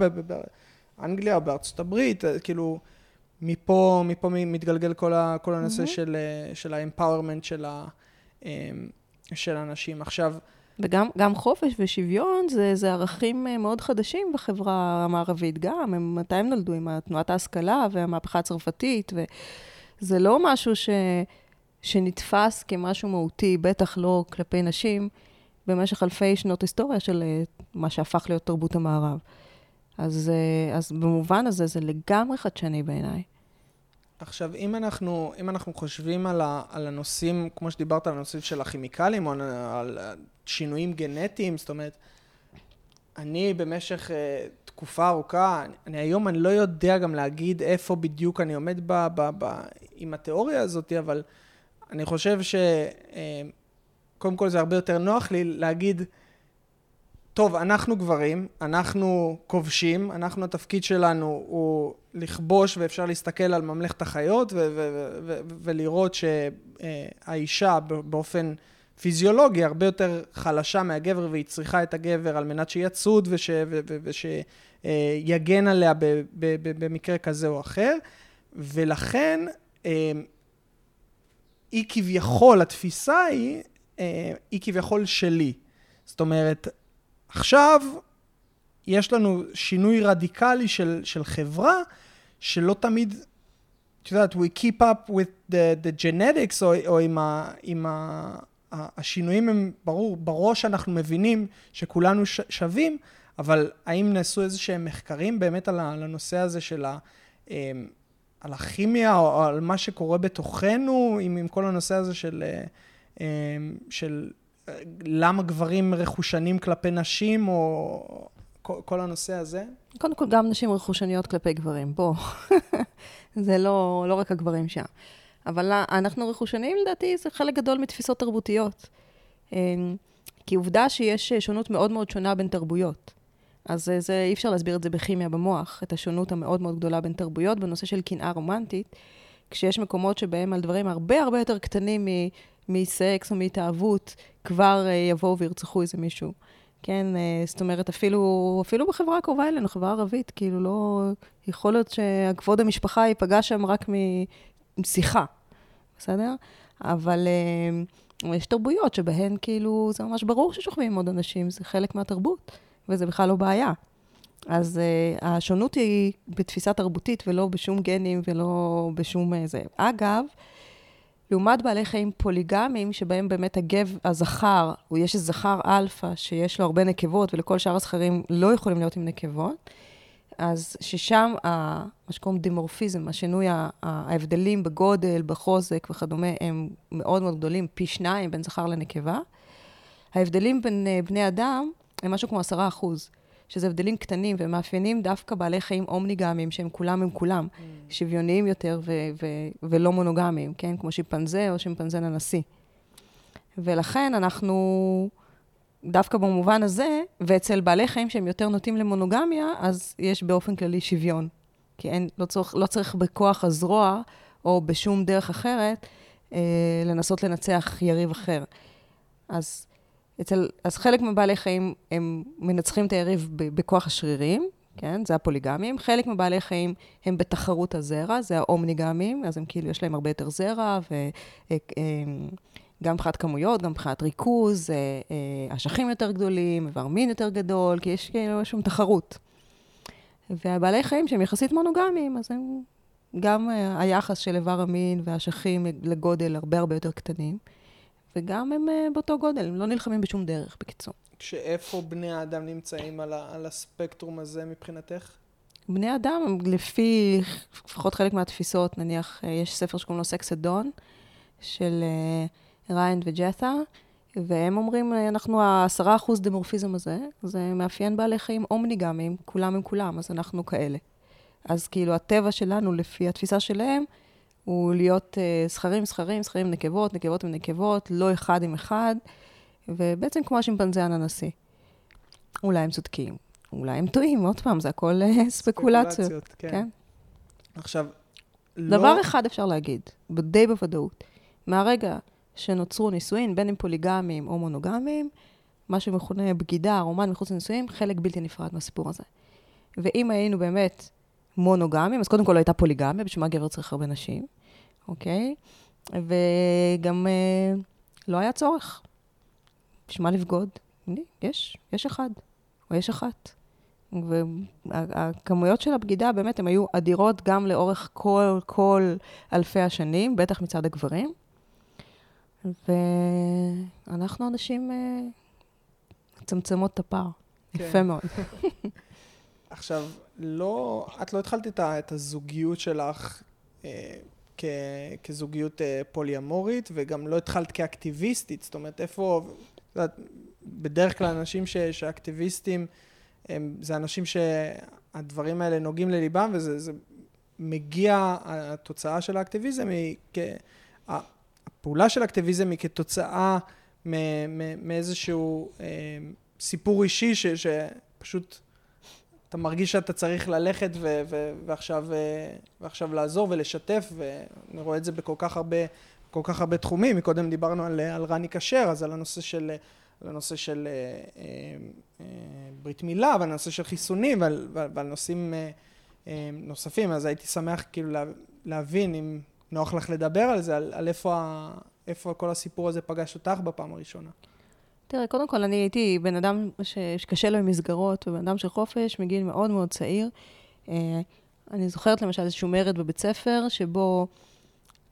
באנגליה או בארצות הברית, אה, כאילו, מפה, מפה מתגלגל כל, ה, כל הנושא mm-hmm. של, אה, של האמפאורמנט של, ה, של האנשים. עכשיו... וגם חופש ושוויון זה, זה ערכים מאוד חדשים בחברה המערבית גם. הם, מתי הם נולדו? עם תנועת ההשכלה והמהפכה הצרפתית, וזה לא משהו ש... שנתפס כמשהו מהותי, בטח לא כלפי נשים, במשך אלפי שנות היסטוריה של אה, מה שהפך להיות תרבות המערב. אז, אה, אז במובן הזה זה לגמרי חדשני בעיניי. עכשיו, אם אנחנו, אם אנחנו חושבים על, ה, על הנושאים, כמו שדיברת על הנושאים של הכימיקלים, או על שינויים גנטיים, זאת אומרת, אני במשך uh, תקופה ארוכה, אני היום אני לא יודע גם להגיד איפה בדיוק אני עומד ב, ב, ב, עם התיאוריה הזאת, אבל אני חושב שקודם כל זה הרבה יותר נוח לי להגיד, טוב, אנחנו גברים, אנחנו כובשים, אנחנו, התפקיד שלנו הוא לכבוש, ואפשר להסתכל על ממלכת החיות ולראות שהאישה באופן פיזיולוגי הרבה יותר חלשה מהגבר, והיא צריכה את הגבר על מנת שיצוד ושיגן עליה במקרה כזה או אחר, ולכן היא כביכול, התפיסה היא, אה, היא כביכול שלי. זאת אומרת, עכשיו יש לנו שינוי רדיקלי של, של חברה, שלא תמיד, את יודעת, we keep up with the, the genetics, או, או עם, ה, עם ה, השינויים הם, ברור, בראש אנחנו מבינים שכולנו ש, שווים, אבל האם נעשו איזה שהם מחקרים באמת על הנושא הזה של ה... אה, על הכימיה או על מה שקורה בתוכנו, עם, עם כל הנושא הזה של, אה, אה, של למה גברים רכושנים כלפי נשים, או כל, כל הנושא הזה? קודם כל, גם נשים רכושניות כלפי גברים, בוא. זה לא, לא רק הגברים שם. אבל אנחנו רכושניים, לדעתי, זה חלק גדול מתפיסות תרבותיות. כי עובדה שיש שונות מאוד מאוד שונה בין תרבויות. אז זה, אי אפשר להסביר את זה בכימיה במוח, את השונות המאוד מאוד גדולה בין תרבויות בנושא של קנאה רומנטית, כשיש מקומות שבהם על דברים הרבה הרבה יותר קטנים מסקס או מהתאהבות, כבר uh, יבואו וירצחו איזה מישהו. כן, uh, זאת אומרת, אפילו, אפילו בחברה הקרובה אלינו, חברה ערבית, כאילו לא... יכול להיות שכבוד המשפחה ייפגע שם רק שיחה, בסדר? אבל אה, יש תרבויות שבהן כאילו, זה ממש ברור ששוכבים עם עוד אנשים, זה חלק מהתרבות, וזה בכלל לא בעיה. אז uh, השונות היא בתפיסה תרבותית ולא בשום גנים ולא בשום. אה, אגב, לעומת בעלי חיים פוליגמיים, שבהם באמת הגב, הזכר, או יש זכר אלפא שיש לו הרבה נקבות, ולכל שאר הזכרים לא יכולים להיות עם נקבות, אז ששם, ה, מה שקוראים דימורפיזם, השינוי, ההבדלים בגודל, בחוזק וכדומה, הם מאוד מאוד גדולים, פי שניים בין זכר לנקבה. ההבדלים בין אה, בני אדם הם משהו כמו עשרה אחוז. שזה הבדלים קטנים ומאפיינים דווקא בעלי חיים מונוגמיים, שהם כולם הם כולם, mm. שוויוניים יותר ו- ו- ולא מונוגמיים, כן? כמו שימפנזה או שימפנזה ננסי. ולכן אנחנו, דווקא במובן הזה, ואצל בעלי חיים שהם יותר נוטים למונוגמיה, אז יש באופן כללי שוויון. כי אין, לא צריך, לא צריך בכוח הזרוע, או בשום דרך אחרת, אה, לנסות לנצח יריב אחר. אז אצל, אז חלק מבעלי חיים, הם מנצחים את היריב בכוח השרירים, כן? זה הפוליגמים. חלק מבעלי חיים הם בתחרות הזרע, זה האומניגמים, אז הם כאילו, יש להם הרבה יותר זרע, וגם מבחינת כמויות, גם מבחינת ריכוז, אשכים אה, יותר גדולים, איבר מין יותר גדול, כי יש כאילו שם תחרות. והבעלי חיים שהם יחסית מונוגמיים, אז הם, גם אה, היחס של איבר המין והאשכים לגודל הרבה הרבה יותר קטנים. וגם הם uh, באותו גודל, הם לא נלחמים בשום דרך, בקיצור. כשאיפה בני האדם נמצאים על, ה- על הספקטרום הזה מבחינתך? בני אדם, לפי לפחות חלק מהתפיסות, נניח, אה, יש ספר שקוראים לו סקס אדון, של uh, ריין וג'תה, והם אומרים, אנחנו העשרה אחוז דמורפיזם הזה, זה מאפיין בעלי חיים אומניגמיים, כולם הם כולם, אז אנחנו כאלה. אז כאילו, הטבע שלנו, לפי התפיסה שלהם, הוא להיות זכרים, זכרים, זכרים עם נקבות, נקבות עם נקבות, לא אחד עם אחד, ובעצם כמו השימפנזה הננסי. אולי הם צודקים, אולי הם טועים, עוד פעם, זה הכל uh, ספקולציות. ספקולציות, כן. כן. עכשיו, דבר לא... אחד אפשר להגיד, די בוודאות, מהרגע שנוצרו נישואין, בין אם פוליגמיים או מונוגמיים, מה שמכונה בגידה, רומן מחוץ לנישואין, חלק בלתי נפרד מהסיפור הזה. ואם היינו באמת מונוגמיים, אז קודם כל לא הייתה פוליגמיה, בשביל מה גבר צריך הרבה נשים. אוקיי? וגם אה, לא היה צורך. בשביל מה לבגוד? יש, יש אחד, או יש אחת. והכמויות של הבגידה באמת, הן היו אדירות גם לאורך כל, כל אלפי השנים, בטח מצד הגברים. ואנחנו אנשים אה, מצמצמות את הפער. כן. יפה מאוד. עכשיו, לא, את לא התחלת את הזוגיות שלך אה, כ, כזוגיות אה, פוליאמורית, וגם לא התחלת כאקטיביסטית, זאת אומרת, איפה... בדרך כלל אנשים ש, שאקטיביסטים, הם, זה אנשים שהדברים האלה נוגעים לליבם, וזה זה מגיע, התוצאה של האקטיביזם היא, כ, הפעולה של האקטיביזם היא כתוצאה מאיזשהו אה, סיפור אישי ש, שפשוט אתה מרגיש שאתה צריך ללכת ו- ו- ועכשיו, אה, ועכשיו לעזור ולשתף, ואני רואה את זה בכל כך הרבה, כל כך הרבה תחומים. מקודם דיברנו על, על רני כשר, אז על הנושא של, על הנושא של אה, אה, ברית מילה, ועל הנושא של חיסונים, ועל, ועל נושאים נוספים. אז הייתי שמח כאילו להבין, אם נוח לך לדבר על זה, על, על איפה, איפה כל הסיפור הזה פגש אותך בפעם הראשונה. תראה, קודם כל, אני הייתי בן אדם ש... שקשה לו עם מסגרות, ובן אדם של חופש מגיל מאוד מאוד צעיר. אה, אני זוכרת למשל איזשהו מרד בבית ספר, שבו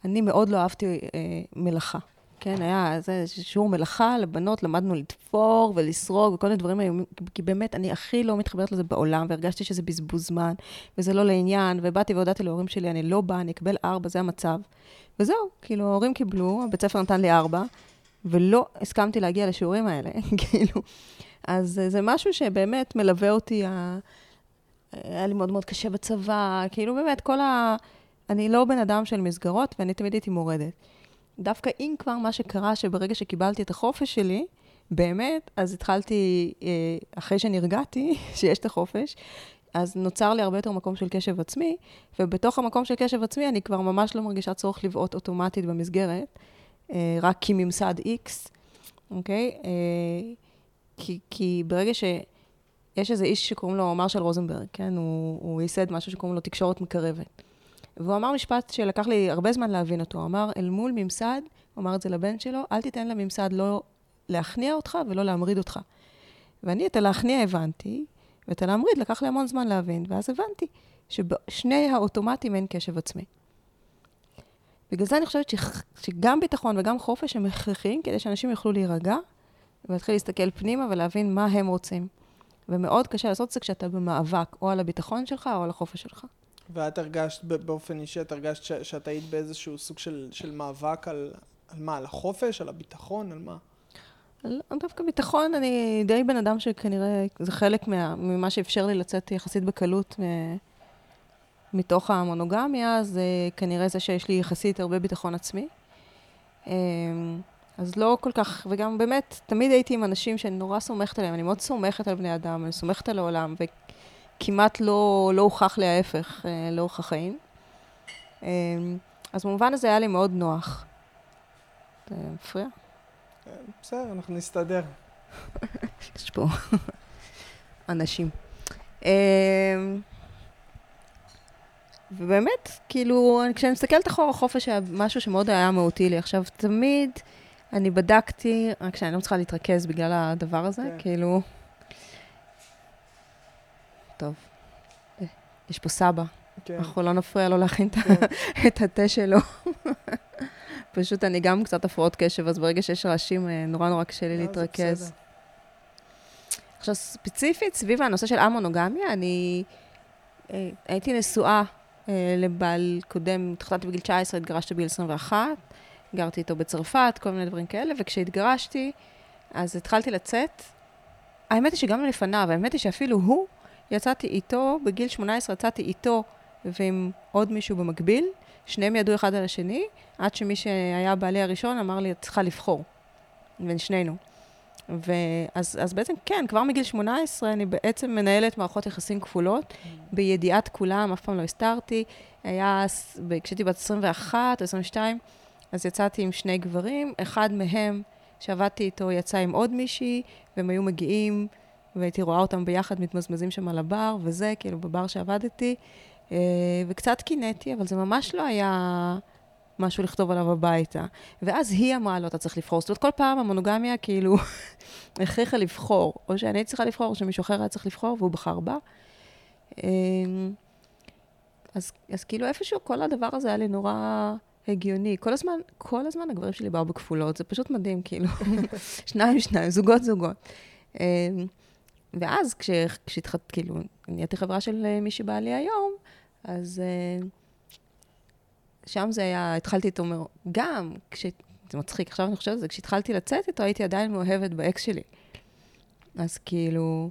אני מאוד לא אהבתי אה, מלאכה. כן, היה איזה שיעור מלאכה לבנות, למדנו לתפור ולסרוג וכל מיני דברים היום, כי באמת, אני הכי לא מתחברת לזה בעולם, והרגשתי שזה בזבוז זמן, וזה לא לעניין, ובאתי והודעתי להורים שלי, אני לא באה, אני אקבל ארבע, זה המצב. וזהו, כאילו, ההורים קיבלו, הבית ספר נתן לי ארבע, ולא הסכמתי להגיע לשיעורים האלה, כאילו. אז זה משהו שבאמת מלווה אותי, היה לי מאוד מאוד קשה בצבא, כאילו באמת, כל ה... אני לא בן אדם של מסגרות, ואני תמיד הייתי מורדת. דווקא אם כבר מה שקרה, שברגע שקיבלתי את החופש שלי, באמת, אז התחלתי, אה, אחרי שנרגעתי, שיש את החופש, אז נוצר לי הרבה יותר מקום של קשב עצמי, ובתוך המקום של קשב עצמי אני כבר ממש לא מרגישה צורך לבעוט אוטומטית במסגרת. אה, רק כממסד X, אוקיי? אה, כי, כי ברגע שיש איזה איש שקוראים לו מרשל רוזנברג, כן? הוא, הוא ייסד משהו שקוראים לו תקשורת מקרבת. והוא אמר משפט שלקח לי הרבה זמן להבין אותו. הוא אמר, אל מול ממסד, הוא אמר את זה לבן שלו, אל תיתן לממסד לא להכניע אותך ולא להמריד אותך. ואני את הלהכניע הבנתי, ואת הלהמריד לקח לי המון זמן להבין, ואז הבנתי שבשני האוטומטים אין קשב עצמי. בגלל זה אני חושבת שגם ביטחון וגם חופש הם הכרחיים כדי שאנשים יוכלו להירגע ולהתחיל להסתכל פנימה ולהבין מה הם רוצים. ומאוד קשה לעשות את זה כשאתה במאבק, או על הביטחון שלך או על החופש שלך. ואת הרגשת באופן אישי, את הרגשת ש- שאת היית באיזשהו סוג של, של מאבק על, על מה? על החופש? על הביטחון? על מה? על דווקא ביטחון, אני די בן אדם שכנראה, זה חלק מה, ממה שאפשר לי לצאת יחסית בקלות מ, מתוך המונוגמיה, זה כנראה זה שיש לי יחסית הרבה ביטחון עצמי. אמ, אז לא כל כך, וגם באמת, תמיד הייתי עם אנשים שאני נורא סומכת עליהם, אני מאוד סומכת על בני אדם, אני סומכת על העולם, וכמעט לא, לא הוכח לי ההפך אה, לאורך החיים. אמ, אז במובן הזה היה לי מאוד נוח. זה מפריע? כן, בסדר, אנחנו נסתדר. יש פה אנשים. אמ, ובאמת, כאילו, כשאני מסתכלת אחורה, חופש היה משהו שמאוד היה מהותי לי. עכשיו, תמיד אני בדקתי, רק שאני לא מצליחה להתרכז בגלל הדבר הזה, כן. כאילו... טוב, יש פה סבא. כן. אנחנו לא נפריע לו להכין כן. את התה שלו. פשוט אני גם קצת הפרעות קשב, אז ברגע שיש רעשים, אה, נורא נורא קשה לי לא, להתרכז. עכשיו, ספציפית, סביב הנושא של המונוגמיה, אני אה, הייתי נשואה אה, לבעל קודם, התחתנתי בגיל 19, התגרשתי בגיל 21, גרתי איתו בצרפת, כל מיני דברים כאלה, וכשהתגרשתי, אז התחלתי לצאת. האמת היא שגם לפניו, האמת היא שאפילו הוא, יצאתי איתו, בגיל 18 יצאתי איתו ועם עוד מישהו במקביל, שניהם ידעו אחד על השני, עד שמי שהיה בעלי הראשון אמר לי, את צריכה לבחור, בין שנינו. ואז אז בעצם, כן, כבר מגיל 18 אני בעצם מנהלת מערכות יחסים כפולות, mm. בידיעת כולם, אף פעם לא הסתרתי. היה, כשהייתי בת 21 או 22, אז יצאתי עם שני גברים, אחד מהם שעבדתי איתו יצא עם עוד מישהי, והם היו מגיעים, והייתי רואה אותם ביחד מתמזמזים שם על הבר, וזה, כאילו, בבר שעבדתי. אה, וקצת קינאתי, אבל זה ממש לא היה משהו לכתוב עליו הביתה. ואז היא אמרה לו, אתה צריך לבחור. זאת אומרת, כל פעם המונוגמיה כאילו הכריחה לבחור. או שאני צריכה לבחור, או שמישהו אחר היה צריך לבחור, והוא בחר בה. אה, אז, אז כאילו איפשהו כל הדבר הזה היה לי נורא הגיוני. כל הזמן, כל הזמן הגברים שלי באו בכפולות, זה פשוט מדהים, כאילו. שניים, שניים, זוגות, זוגות. אה, ואז כשהתחלת, כאילו, נהייתי חברה של מי שבא לי היום, אז uh, שם זה היה, התחלתי איתו, גם, כש... זה מצחיק, עכשיו אני חושבת על זה, כשהתחלתי לצאת איתו, הייתי עדיין מאוהבת באקס שלי. אז כאילו...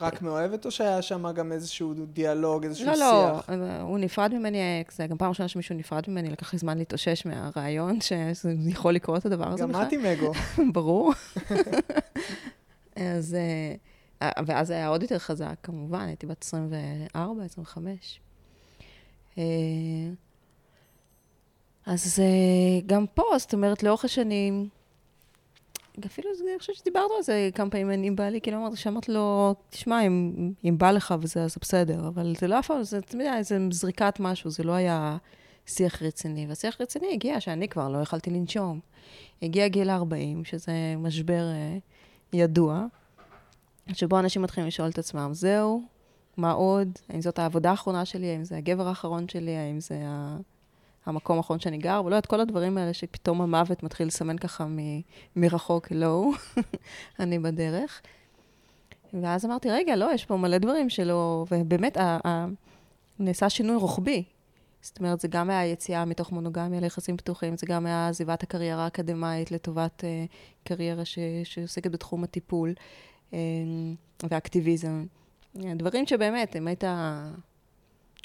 רק מאוהבת, או שהיה שם גם איזשהו דיאלוג, איזשהו לא, שיח? לא, לא, הוא נפרד ממני, זה גם פעם ראשונה שמישהו נפרד ממני, לקח לי זמן להתאושש מהרעיון שזה יכול לקרות הדבר הזה בכלל. גם את עם אגו. ברור. אז... אה, אה, ואז היה עוד יותר חזק, כמובן, הייתי בת 24, 25. אה, אז גם פה, זאת אומרת, לאורך השנים, אפילו, אני חושבת שדיברנו על זה כמה פעמים עם בעלי, כאילו אמרתי, שאמרתי לו, תשמע, אם, אם בא לך וזה, אז בסדר, אבל זה לא אף פעם, זה תמיד היה איזה זריקת משהו, זה לא היה שיח רציני. והשיח רציני הגיע שאני כבר לא יכלתי לנשום. הגיע גיל 40, שזה משבר ידוע, שבו אנשים מתחילים לשאול את עצמם, זהו, מה עוד? האם זאת העבודה האחרונה שלי? האם זה הגבר האחרון שלי? האם זה ה... המקום האחרון שאני גר? ולא את כל הדברים האלה שפתאום המוות מתחיל לסמן ככה מ... מרחוק, לא, אני בדרך. ואז אמרתי, רגע, לא, יש פה מלא דברים שלא... ובאמת, ה... ה... נעשה שינוי רוחבי. זאת אומרת, זה גם היה יציאה מתוך מונוגמיה ליחסים פתוחים, זה גם היה עזיבת הקריירה האקדמאית לטובת uh, קריירה ש... שעוסקת בתחום הטיפול. אמ, ואקטיביזם. דברים שבאמת, אם היית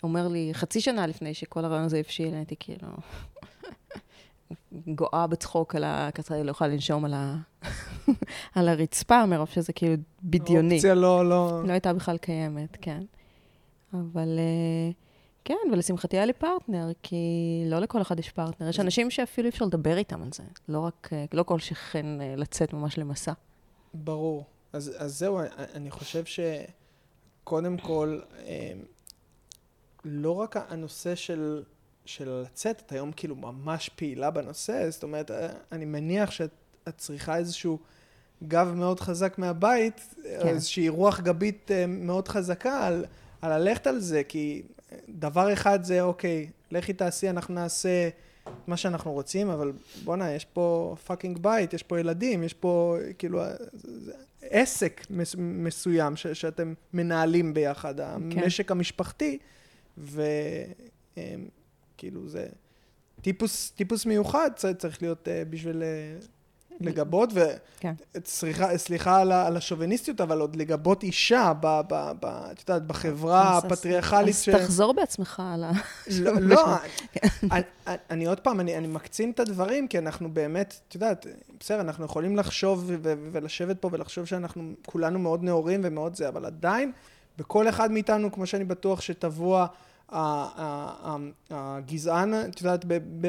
אומר לי חצי שנה לפני שכל הרעיון הזה הבשיל, הייתי כאילו גואה בצחוק על ה... כזה לא יכולה לנשום על, ה... על הרצפה, מרוב שזה כאילו בדיוני. האופציה לא, לא... לא הייתה בכלל קיימת, כן. אבל אה, כן, ולשמחתי היה לי פרטנר, כי לא לכל אחד יש פרטנר. יש אנשים שאפילו אי אפשר לדבר איתם על זה. לא רק, אה, לא כל שכן אה, לצאת ממש למסע. ברור. אז, אז זהו, אני חושב שקודם כל, לא רק הנושא של, של לצאת, את היום כאילו ממש פעילה בנושא, זאת אומרת, אני מניח שאת צריכה איזשהו גב מאוד חזק מהבית, כן. איזושהי רוח גבית אה, מאוד חזקה על, על ללכת על זה, כי דבר אחד זה, אוקיי, לכי תעשי, אנחנו נעשה מה שאנחנו רוצים, אבל בואנה, יש פה fucking בית, יש פה ילדים, יש פה כאילו עסק מס, מסוים ש, שאתם מנהלים ביחד, כן. המשק המשפחתי, וכאילו זה טיפוס, טיפוס מיוחד צריך להיות uh, בשביל... Uh, לגבות, וסליחה כן. על, על השוביניסטיות, אבל עוד לגבות אישה, ב, ב, ב, את יודעת, בחברה הפטריארכלית. אז ש... תחזור בעצמך על ה... לא, לא אני, אני עוד פעם, אני, אני מקצין את הדברים, כי אנחנו באמת, את יודעת, בסדר, אנחנו יכולים לחשוב ו- ולשבת פה ולחשוב שאנחנו כולנו מאוד נאורים ומאוד זה, אבל עדיין, בכל אחד מאיתנו, כמו שאני בטוח שטבוע... הגזען, את יודעת,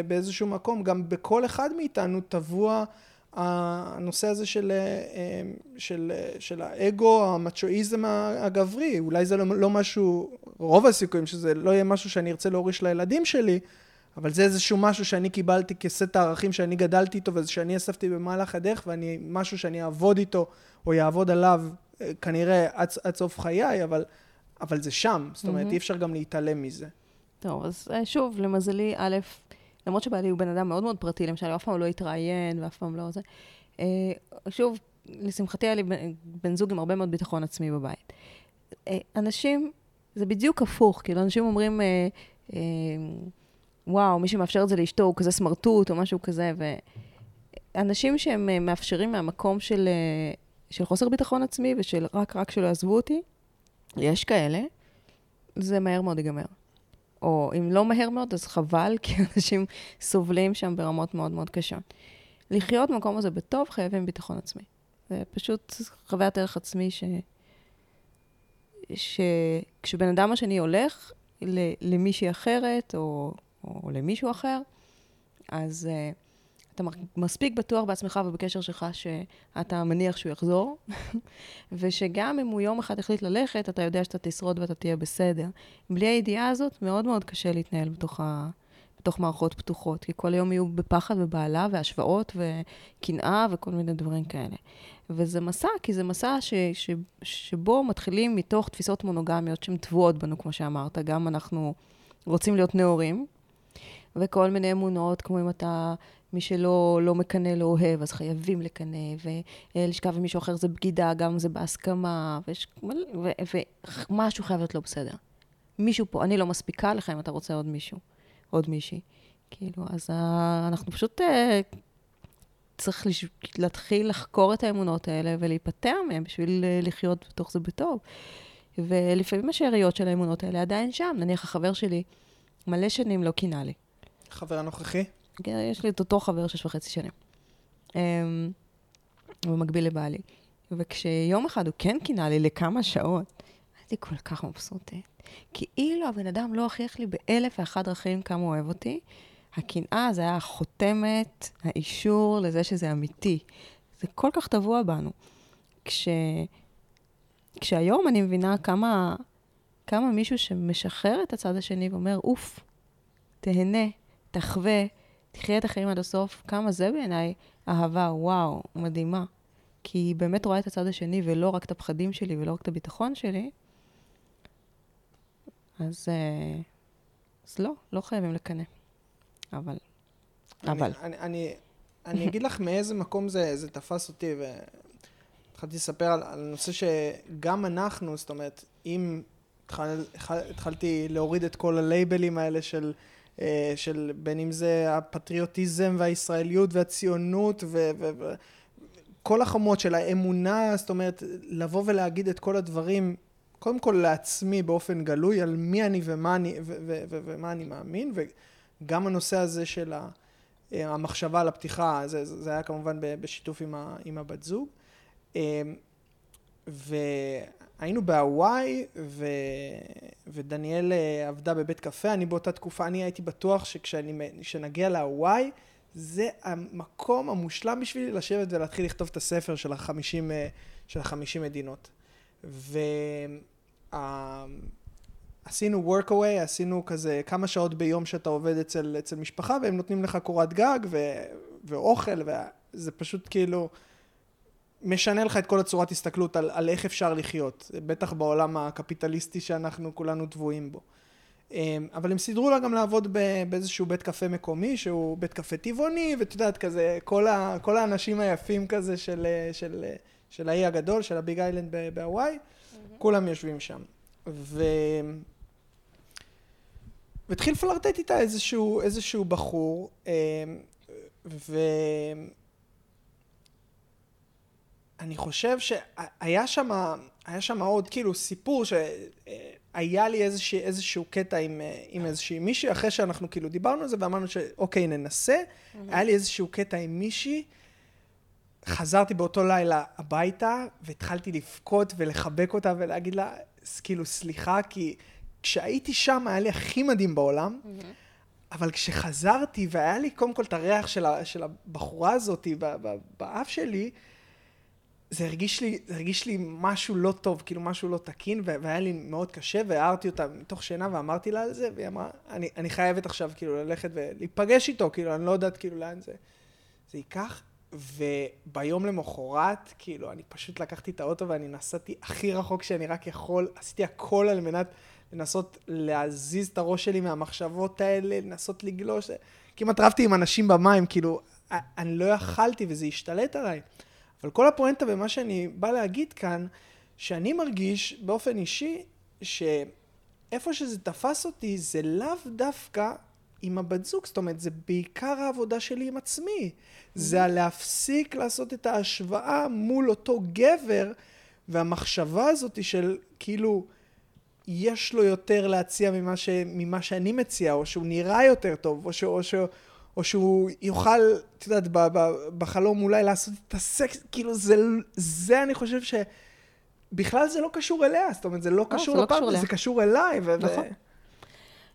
באיזשהו מקום, גם בכל אחד מאיתנו טבוע הנושא הזה של, אה, אה, של, אה, של האגו, המצ'ואיזם הגברי, אולי זה לא, לא משהו, רוב הסיכויים שזה לא יהיה משהו שאני ארצה להוריש לילדים שלי, אבל זה איזשהו משהו שאני קיבלתי כסט הערכים שאני גדלתי איתו וזה שאני אספתי במהלך הדרך ואני, משהו שאני אעבוד איתו או יעבוד עליו כנראה עד, עד סוף חיי, אבל, אבל זה שם, זאת אומרת, mm-hmm. אי אפשר גם להתעלם מזה. טוב, אז שוב, למזלי, א', למרות שבעלי הוא בן אדם מאוד מאוד פרטי, למשל, הוא אף פעם לא התראיין ואף פעם לא זה. אה, שוב, לשמחתי היה לי בן זוג עם הרבה מאוד ביטחון עצמי בבית. אה, אנשים, זה בדיוק הפוך, כאילו, אנשים אומרים, אה, וואו, מי שמאפשר את זה לאשתו הוא כזה סמרטוט או משהו כזה, ואנשים שהם מאפשרים מהמקום של, של חוסר ביטחון עצמי ושל רק, רק שלא יעזבו אותי, יש כאלה, זה מהר מאוד ייגמר. או אם לא מהר מאוד, אז חבל, כי אנשים סובלים שם ברמות מאוד מאוד קשות. לחיות במקום הזה בטוב, חייבים ביטחון עצמי. זה פשוט חוויית ערך עצמי ש... שכשבן אדם השני הולך למישהי אחרת, או, או למישהו אחר, אז uh, אתה מספיק בטוח בעצמך ובקשר שלך שאתה מניח שהוא יחזור, ושגם אם הוא יום אחד החליט ללכת, אתה יודע שאתה תשרוד ואתה תהיה בסדר. בלי הידיעה הזאת, מאוד מאוד קשה להתנהל בתוך, ה... בתוך מערכות פתוחות, כי כל יום יהיו בפחד ובעלה והשוואות וקנאה וכל מיני דברים כאלה. וזה מסע, כי זה מסע ש... ש... שבו מתחילים מתוך תפיסות מונוגמיות שהן טבועות בנו, כמו שאמרת. גם אנחנו רוצים להיות נאורים, וכל מיני אמונות, כמו אם אתה מי שלא לא מקנא לא אוהב, אז חייבים לקנא, ולשכב עם מישהו אחר זה בגידה, גם זה בהסכמה, ויש, ו, ומשהו חייב להיות לא בסדר. מישהו פה, אני לא מספיקה לך אם אתה רוצה עוד מישהו, עוד מישהי. כאילו, אז ה, אנחנו פשוט uh, צריך לש, להתחיל לחקור את האמונות האלה ולהיפטר מהן בשביל uh, לחיות בתוך זה בטוב. ולפעמים השאריות של האמונות האלה עדיין שם. נניח החבר שלי מלא שנים לא קינה לי. חבר הנוכחי? יש לי את אותו חבר שש וחצי שנים. אמ, במקביל לבעלי. וכשיום אחד הוא כן קינה לי לכמה שעות, הייתי כל כך מבסוטית. כאילו הבן אדם לא הוכיח לי באלף ואחת דרכים כמה הוא אוהב אותי. הקנאה זה היה החותמת, האישור לזה שזה אמיתי. זה כל כך טבוע בנו. כש... כשהיום אני מבינה כמה, כמה מישהו שמשחרר את הצד השני ואומר, אוף, תהנה, תחווה, תחיה את החיים עד הסוף, כמה זה בעיניי אהבה, וואו, מדהימה. כי היא באמת רואה את הצד השני ולא רק את הפחדים שלי ולא רק את הביטחון שלי, אז, אה, אז לא, לא חייבים לקנא. אבל, אני, אבל. אני, אני, אני אגיד לך מאיזה מקום זה, זה תפס אותי, והתחלתי לספר על, על נושא שגם אנחנו, זאת אומרת, אם התחל, התחלתי להוריד את כל הלייבלים האלה של... אה, של בין אם זה הפטריוטיזם והישראליות והציונות וכל החומות של האמונה, זאת אומרת, לבוא ולהגיד את כל הדברים, קודם כל לעצמי באופן גלוי, על מי אני ומה אני, ומה אני מאמין, וגם הנושא הזה של אה, המחשבה על הפתיחה, זה, זה היה כמובן בשיתוף עם, ה, עם הבת זוג. אה, ו... היינו בהוואי, ו... ודניאל אה, עבדה בבית קפה, אני באותה תקופה, אני הייתי בטוח שכשנגיע להוואי, זה המקום המושלם בשבילי לשבת ולהתחיל לכתוב את הספר של החמישים, אה, של החמישים מדינות. עשינו workaway, עשינו כזה כמה שעות ביום שאתה עובד אצל, אצל משפחה, והם נותנים לך קורת גג ו, ואוכל, וזה פשוט כאילו משנה לך את כל הצורת הסתכלות על, על איך אפשר לחיות, בטח בעולם הקפיטליסטי שאנחנו כולנו טבועים בו. אמ, אבל הם סידרו לה גם לעבוד באיזשהו בית קפה מקומי, שהוא בית קפה טבעוני, ואת יודעת, כזה, כל, ה, כל האנשים היפים כזה של, של, של האי הגדול, של הביג איילנד בהוואי, mm-hmm. כולם יושבים שם. ו... והתחיל לפלרטט איתה איזשהו, איזשהו בחור, אמ, ואני חושב שהיה שם, היה שם עוד כאילו סיפור שהיה לי איזשה, איזשהו קטע עם, עם איזושהי מישהי, אחרי שאנחנו כאילו דיברנו על זה ואמרנו שאוקיי ננסה, mm-hmm. היה לי איזשהו קטע עם מישהי, חזרתי באותו לילה הביתה והתחלתי לבכות ולחבק אותה ולהגיד לה כאילו סליחה כי כשהייתי שם היה לי הכי מדהים בעולם, mm-hmm. אבל כשחזרתי והיה לי קודם כל את הריח של, ה, של הבחורה הזאת באף שלי, זה הרגיש, לי, זה הרגיש לי משהו לא טוב, כאילו משהו לא תקין, והיה לי מאוד קשה, והערתי אותה מתוך שינה ואמרתי לה על זה, והיא אמרה, אני, אני חייבת עכשיו כאילו ללכת ולהיפגש איתו, כאילו, אני לא יודעת כאילו לאן זה, זה ייקח. וביום למחרת, כאילו, אני פשוט לקחתי את האוטו ואני נסעתי הכי רחוק שאני רק יכול, עשיתי הכל על מנת לנסות להזיז את הראש שלי מהמחשבות האלה, לנסות לגלוש. כמעט רבתי עם אנשים במים, כאילו, אני לא יכלתי וזה השתלט עליי. אבל כל הפואנטה ומה שאני בא להגיד כאן, שאני מרגיש באופן אישי, שאיפה שזה תפס אותי, זה לאו דווקא עם הבת זוג, זאת אומרת, זה בעיקר העבודה שלי עם עצמי. זה הלהפסיק לעשות את ההשוואה מול אותו גבר, והמחשבה הזאת של כאילו, יש לו יותר להציע ממה, ש, ממה שאני מציע, או שהוא נראה יותר טוב, או, ש, או, ש, או שהוא יוכל, את יודעת, ב, ב, בחלום אולי לעשות את הסקס, כאילו זה, זה אני חושב שבכלל זה לא קשור אליה, זאת אומרת, זה לא, לא קשור לא לפרטנר, זה קשור אליי. ו- נכון.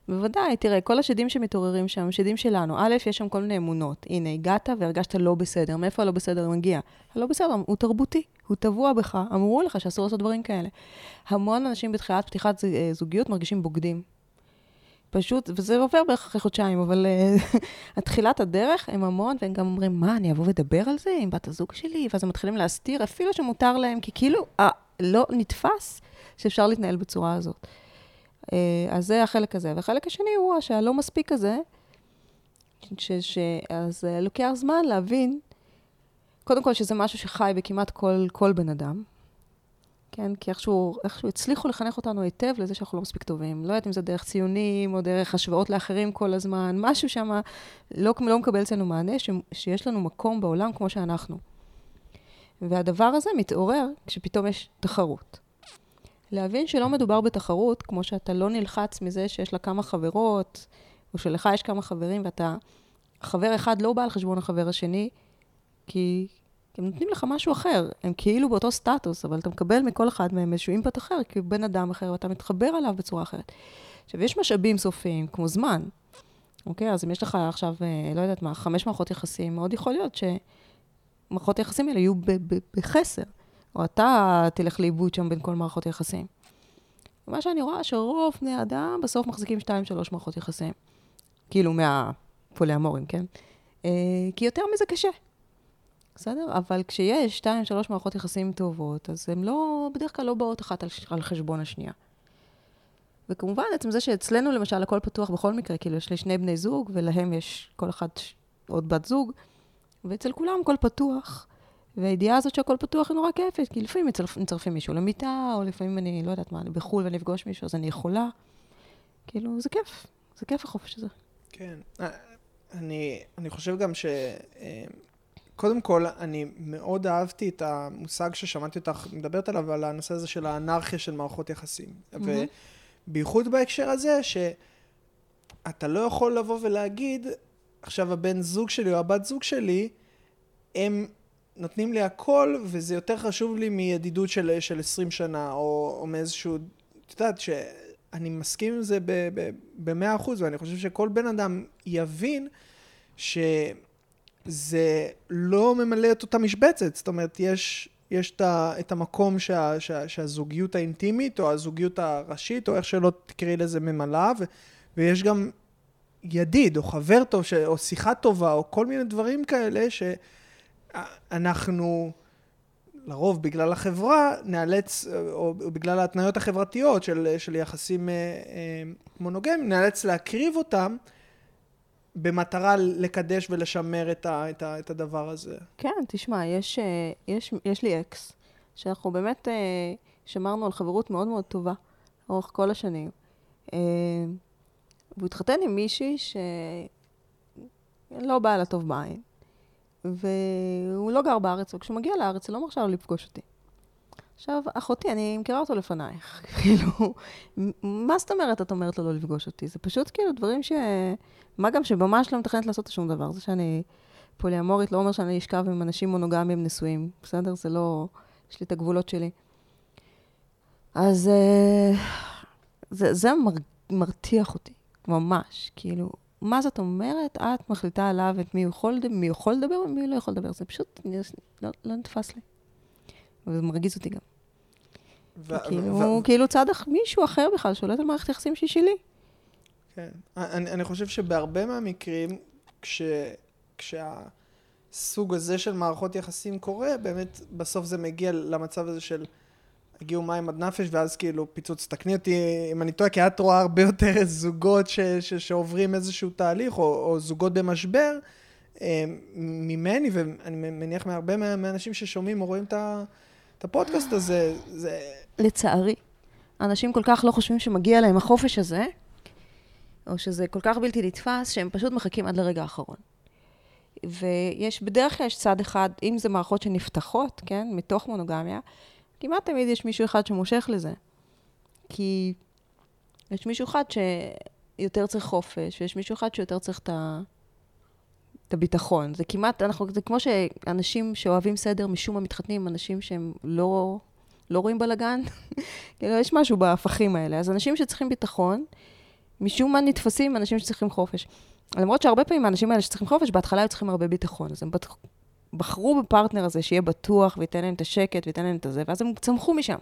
בוודאי, תראה, כל השדים שמתעוררים שם, שדים שלנו. א', יש שם כל מיני אמונות. הנה, הגעת והרגשת לא בסדר. מאיפה הלא בסדר מגיע? הלא בסדר הוא תרבותי, הוא טבוע בך, אמרו לך שאסור לעשות דברים כאלה. המון אנשים בתחילת פתיחת אה, זוגיות מרגישים בוגדים. פשוט, וזה עובר בערך אחרי חודשיים, אבל uh, תחילת הדרך הם המון, והם גם אומרים, מה, אני אבוא ואדבר על זה עם בת הזוג שלי? ואז הם מתחילים להסתיר, אפילו שמותר להם, כי כאילו, uh, לא נתפס שאפשר להתנהל בצורה הזאת. אה, אז זה החלק הזה. והחלק השני הוא שהלא מספיק הזה, ש, ש, אז אה, לוקח זמן להבין, קודם כל שזה משהו שחי בכמעט כל, כל בן אדם, כן? כי איכשהו, איכשהו הצליחו לחנך אותנו היטב לזה שאנחנו לא מספיק טובים. לא יודעת אם זה דרך ציונים או דרך השוואות לאחרים כל הזמן, משהו שם לא, לא מקבל אצלנו מענה, ש, שיש לנו מקום בעולם כמו שאנחנו. והדבר הזה מתעורר כשפתאום יש תחרות. להבין שלא מדובר בתחרות, כמו שאתה לא נלחץ מזה שיש לה כמה חברות, או שלך יש כמה חברים, ואתה... חבר אחד לא בא על חשבון החבר השני, כי הם נותנים לך משהו אחר. הם כאילו באותו סטטוס, אבל אתה מקבל מכל אחד מהם איזשהו אימפט אחר, כי הוא בן אדם אחר, ואתה מתחבר אליו בצורה אחרת. עכשיו, יש משאבים סופיים, כמו זמן. אוקיי? אז אם יש לך עכשיו, אה, לא יודעת מה, חמש מערכות יחסים, מאוד יכול להיות שמערכות היחסים האלה יהיו בחסר. או אתה תלך לאיבוד שם בין כל מערכות יחסים. מה שאני רואה, שרוב בני אדם בסוף מחזיקים שתיים, שלוש מערכות יחסים. כאילו מהפוליאמורים, כן? אה, כי יותר מזה קשה. בסדר? אבל כשיש שתיים, שלוש מערכות יחסים טובות, אז הן לא, בדרך כלל לא באות אחת על, על חשבון השנייה. וכמובן, עצם זה שאצלנו למשל הכל פתוח בכל מקרה, כאילו יש לי שני בני זוג, ולהם יש כל אחד עוד בת זוג, ואצל כולם הכל פתוח. והידיעה הזאת שהכל פתוח היא נורא כיפת, כי לפעמים מצרפים מישהו למיטה, או לפעמים אני, לא יודעת מה, אני בחו"ל ואני אפגוש מישהו, אז אני יכולה. כאילו, זה כיף. זה כיף החופש הזה. כן. אה, אני, אני חושב גם ש... קודם כל, אני מאוד אהבתי את המושג ששמעתי אותך מדברת עליו, על הנושא הזה של האנרכיה של מערכות יחסים. Mm-hmm. ובייחוד בהקשר הזה, שאתה לא יכול לבוא ולהגיד, עכשיו הבן זוג שלי או הבת זוג שלי, הם נותנים לי הכל, וזה יותר חשוב לי מידידות של, של 20 שנה, או, או מאיזשהו, את יודעת, שאני מסכים עם זה במאה אחוז, ואני חושב שכל בן אדם יבין שזה לא ממלא את אותה משבצת. זאת אומרת, יש יש את, ה, את המקום שה, שה, שהזוגיות האינטימית, או הזוגיות הראשית, או איך שלא תקראי לזה ממלאה, ו, ויש גם ידיד, או חבר טוב, ש, או שיחה טובה, או כל מיני דברים כאלה, שאנחנו... לרוב בגלל החברה, נאלץ, או בגלל ההתניות החברתיות של, של יחסים אה, אה, מונוגמיים, נאלץ להקריב אותם במטרה לקדש ולשמר את, ה, את, ה, את הדבר הזה. כן, תשמע, יש, אה, יש, יש לי אקס, שאנחנו באמת שמרנו על חברות מאוד מאוד טובה לאורך כל השנים. והוא התחתן עם מישהי שלא באה לטוב בעין. והוא לא גר בארץ, וכשהוא מגיע לארץ, היא לא מרשה לו לפגוש אותי. עכשיו, אחותי, אני מכירה אותו לפנייך. כאילו, מה זאת אומרת את אומרת לו לא לפגוש אותי? זה פשוט כאילו דברים ש... מה גם שממש לא מתכנת לעשות שום דבר. זה שאני פוליאמורית לא אומר שאני אשכב עם אנשים מונוגמיים נשואים, בסדר? זה לא... יש לי את הגבולות שלי. אז אה, זה, זה מר, מרתיח אותי, ממש. כאילו, מה זאת אומרת? את מחליטה עליו את מי יכול, מי יכול לדבר ומי לא יכול לדבר. זה פשוט לא, לא נתפס לי. וזה מרגיז אותי גם. ו- כאילו, ו- כאילו צד מישהו אחר בכלל שולט על מערכת יחסים שהיא שלי. כן. אני, אני חושב שבהרבה מהמקרים, כש, כשהסוג הזה של מערכות יחסים קורה, באמת בסוף זה מגיע למצב הזה של הגיעו מים עד נפש, ואז כאילו פיצוץ, תקני אותי אם אני טועה, כי את רואה הרבה יותר זוגות ש, ש, שעוברים איזשהו תהליך, או, או זוגות במשבר, אה, ממני, ואני מניח מהרבה מהאנשים ששומעים או רואים את הפודקאסט הזה, זה... לצערי, אנשים כל כך לא חושבים שמגיע להם החופש הזה, או שזה כל כך בלתי נתפס, שהם פשוט מחכים עד לרגע האחרון. ויש, בדרך כלל יש צד אחד, אם זה מערכות שנפתחות, כן, מתוך מונוגמיה, כמעט תמיד יש מישהו אחד שמושך לזה. כי יש מישהו אחד שיותר צריך חופש, ויש מישהו אחד שיותר צריך את, ה... את הביטחון. זה כמעט, אנחנו, זה כמו שאנשים שאוהבים סדר משום מה מתחתנים אנשים שהם לא, לא רואים בלאגן. כאילו, יש משהו בהפכים האלה. אז אנשים שצריכים ביטחון, משום מה נתפסים אנשים שצריכים חופש. למרות שהרבה פעמים האנשים האלה שצריכים חופש, בהתחלה היו צריכים הרבה ביטחון. אז הם בחרו בפרטנר הזה שיהיה בטוח וייתן להם את השקט וייתן להם את הזה, ואז הם צמחו משם.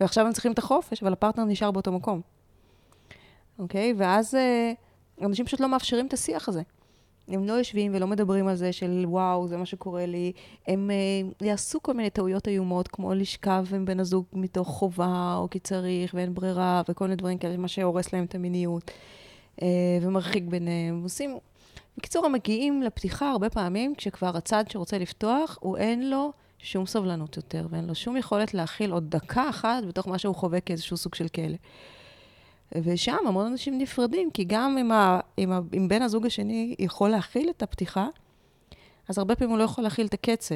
ועכשיו הם צריכים את החופש, אבל הפרטנר נשאר באותו מקום. אוקיי? ואז אה, אנשים פשוט לא מאפשרים את השיח הזה. הם לא יושבים ולא מדברים על זה של וואו, זה מה שקורה לי. הם אה, יעשו כל מיני טעויות איומות, כמו לשכב עם בן הזוג מתוך חובה, או כי צריך, ואין ברירה, וכל מיני דברים כאלה, מה שהורס להם את המיניות, אה, ומרחיק ביניהם. עושים בקיצור, הם מגיעים לפתיחה הרבה פעמים, כשכבר הצד שרוצה לפתוח, הוא אין לו שום סבלנות יותר, ואין לו שום יכולת להכיל עוד דקה אחת בתוך מה שהוא חווה כאיזשהו סוג של כלא. ושם המון אנשים נפרדים, כי גם אם, ה, אם, ה, אם בן הזוג השני יכול להכיל את הפתיחה, אז הרבה פעמים הוא לא יכול להכיל את הקצב.